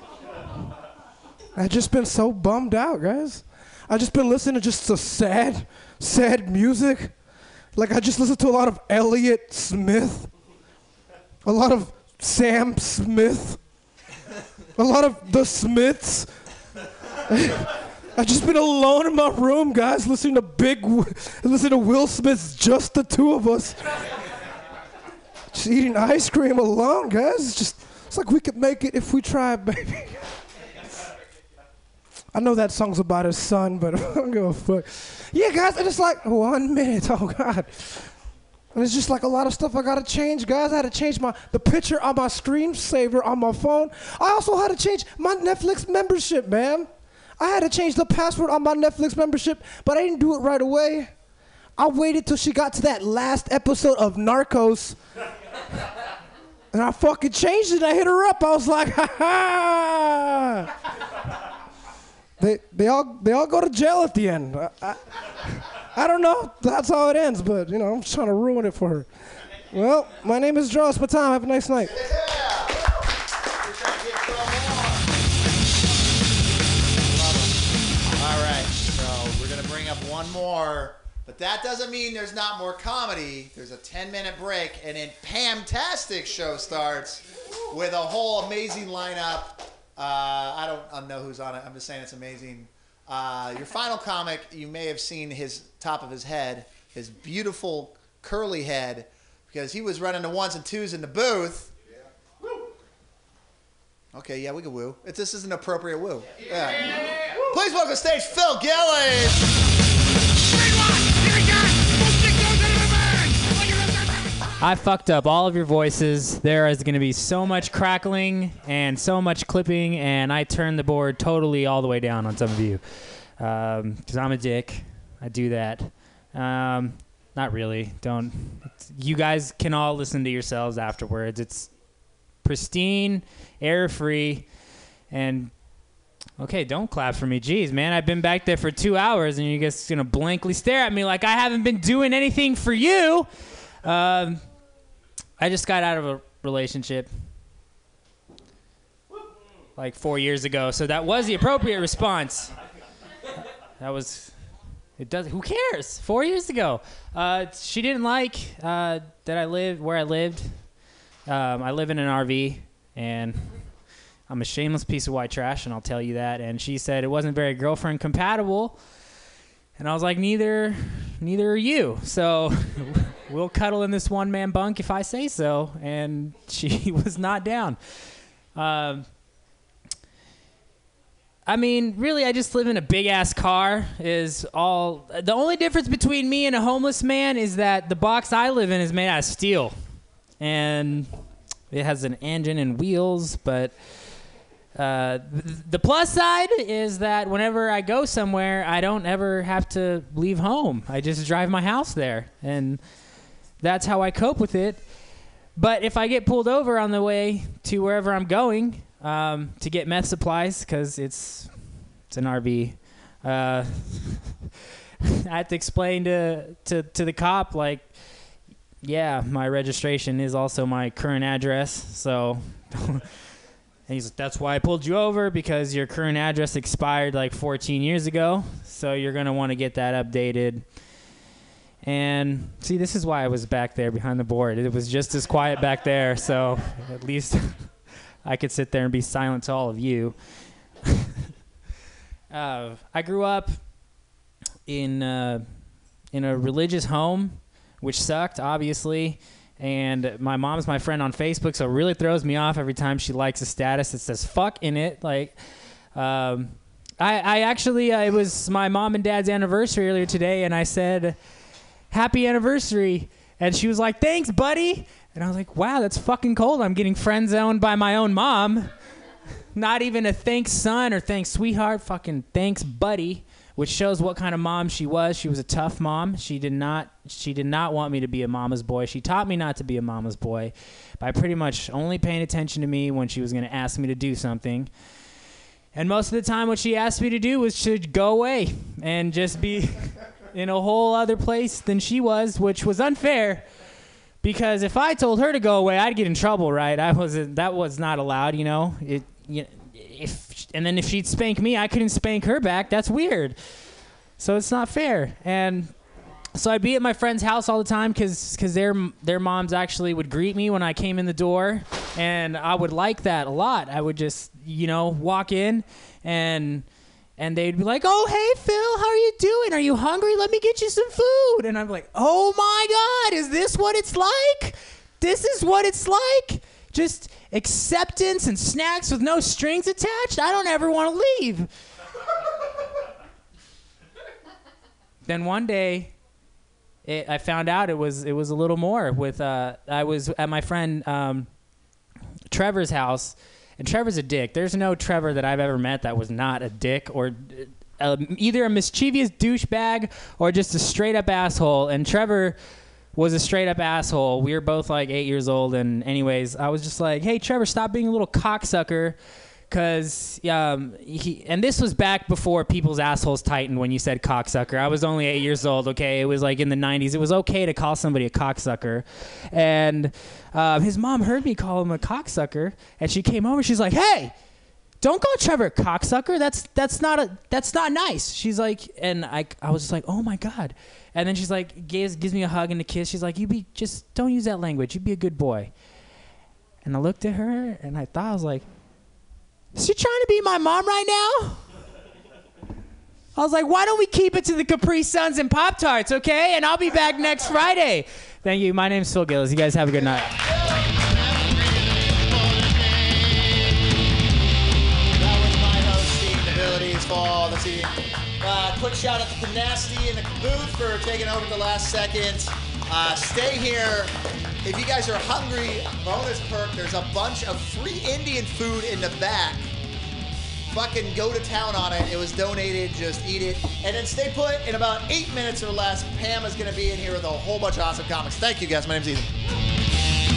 I just been so bummed out, guys. I just been listening to just so sad, sad music. Like I just listened to a lot of Elliott Smith. a lot of Sam Smith, a lot of the Smiths. I've just been alone in my room, guys, listening to big, listening to Will Smith's "Just the Two of Us." Just eating ice cream alone, guys. It's just, it's like we could make it if we tried, baby. I know that song's about his son, but I don't give a fuck. Yeah, guys, I just like one minute. Oh God. And it's just like a lot of stuff I gotta change, guys. I had to change my the picture on my screensaver on my phone. I also had to change my Netflix membership, man. I had to change the password on my Netflix membership, but I didn't do it right away. I waited till she got to that last episode of Narcos. and I fucking changed it. I hit her up. I was like, ha ha. They, they all they all go to jail at the end. I, I, I don't know. That's how it ends, but you know, I'm just trying to ruin it for her. Well, my name is Joe Spatam. Have a nice night. All right, so we're gonna bring up one more, but that doesn't mean there's not more comedy. There's a 10 minute break, and then Pamtastic show starts with a whole amazing lineup. Uh, I don't I don't know who's on it. I'm just saying it's amazing. Uh, your final comic, you may have seen his top of his head, his beautiful curly head, because he was running the ones and twos in the booth. Okay, yeah, we can woo. It's, this is an appropriate woo. Yeah. Please welcome to stage Phil Gillis. I fucked up all of your voices. There is going to be so much crackling and so much clipping, and I turned the board totally all the way down on some of you. Because I'm a dick. I do that. Um, not really. Don't. You guys can all listen to yourselves afterwards. It's pristine, error free, and. Okay, don't clap for me. Jeez, man, I've been back there for two hours, and you guys gonna blankly stare at me like I haven't been doing anything for you. Um, I just got out of a relationship like four years ago, so that was the appropriate response. That was. It does. Who cares? Four years ago, uh, she didn't like uh, that I lived where I lived. Um, I live in an RV, and I'm a shameless piece of white trash, and I'll tell you that. And she said it wasn't very girlfriend compatible, and I was like, neither, neither are you. So we'll cuddle in this one man bunk if I say so. And she was not down. Um, I mean, really, I just live in a big ass car. Is all the only difference between me and a homeless man is that the box I live in is made out of steel, and it has an engine and wheels. But uh, the plus side is that whenever I go somewhere, I don't ever have to leave home. I just drive my house there, and that's how I cope with it. But if I get pulled over on the way to wherever I'm going um, to get meth supplies, because it's it's an RV, uh, I have to explain to, to to the cop like, yeah, my registration is also my current address, so. And he's like, that's why I pulled you over because your current address expired like 14 years ago. So you're going to want to get that updated. And see, this is why I was back there behind the board. It was just as quiet back there. So at least I could sit there and be silent to all of you. uh, I grew up in, uh, in a religious home, which sucked, obviously and my mom's my friend on Facebook, so it really throws me off every time she likes a status that says "fuck" in it. Like, um, I, I actually uh, it was my mom and dad's anniversary earlier today, and I said "Happy anniversary," and she was like, "Thanks, buddy," and I was like, "Wow, that's fucking cold. I'm getting friend zoned by my own mom. Not even a thanks, son, or thanks, sweetheart. Fucking thanks, buddy." Which shows what kind of mom she was. She was a tough mom. She did not she did not want me to be a mama's boy. She taught me not to be a mama's boy by pretty much only paying attention to me when she was going to ask me to do something. And most of the time what she asked me to do was to go away and just be in a whole other place than she was, which was unfair. Because if I told her to go away, I'd get in trouble, right? I wasn't that was not allowed, you know. It you if and then if she'd spank me, I couldn't spank her back. That's weird. So it's not fair. And so I'd be at my friend's house all the time because their their moms actually would greet me when I came in the door, and I would like that a lot. I would just you know walk in, and and they'd be like, "Oh hey Phil, how are you doing? Are you hungry? Let me get you some food." And I'm like, "Oh my God, is this what it's like? This is what it's like? Just acceptance and snacks with no strings attached? I don't ever want to leave." then one day it, I found out it was it was a little more. With uh, I was at my friend um, Trevor's house, and Trevor's a dick. There's no Trevor that I've ever met that was not a dick or uh, either a mischievous douchebag or just a straight up asshole. And Trevor was a straight up asshole. We were both like eight years old, and anyways, I was just like, "Hey, Trevor, stop being a little cocksucker." Cause um, he and this was back before people's assholes tightened when you said cocksucker. I was only eight years old. Okay, it was like in the '90s. It was okay to call somebody a cocksucker, and um, his mom heard me call him a cocksucker, and she came over. She's like, "Hey, don't call Trevor cocksucker. That's that's not a that's not nice." She's like, and I I was just like, "Oh my god," and then she's like gives gives me a hug and a kiss. She's like, "You be just don't use that language. You be a good boy." And I looked at her and I thought I was like. Is she trying to be my mom right now? I was like, why don't we keep it to the Capri Suns and Pop Tarts, okay? And I'll be back next Friday. Thank you. My name's Phil Gillis. You guys have a good night. Uh, quick shout out to the Nasty and the booth for taking over the last second. Uh, stay here. If you guys are hungry, bonus perk, there's a bunch of free Indian food in the back. Fucking go to town on it. It was donated. Just eat it. And then stay put. In about eight minutes or less, Pam is going to be in here with a whole bunch of awesome comics. Thank you, guys. My name's Ethan.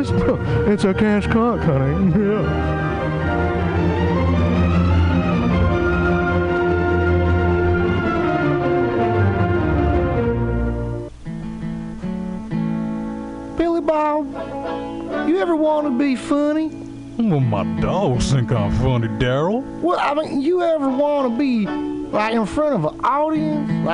it's a cash cock, honey. Yeah. Billy Bob, you ever want to be funny? Well, my dogs think I'm funny, Daryl. Well, I mean, you ever want to be like in front of an audience, like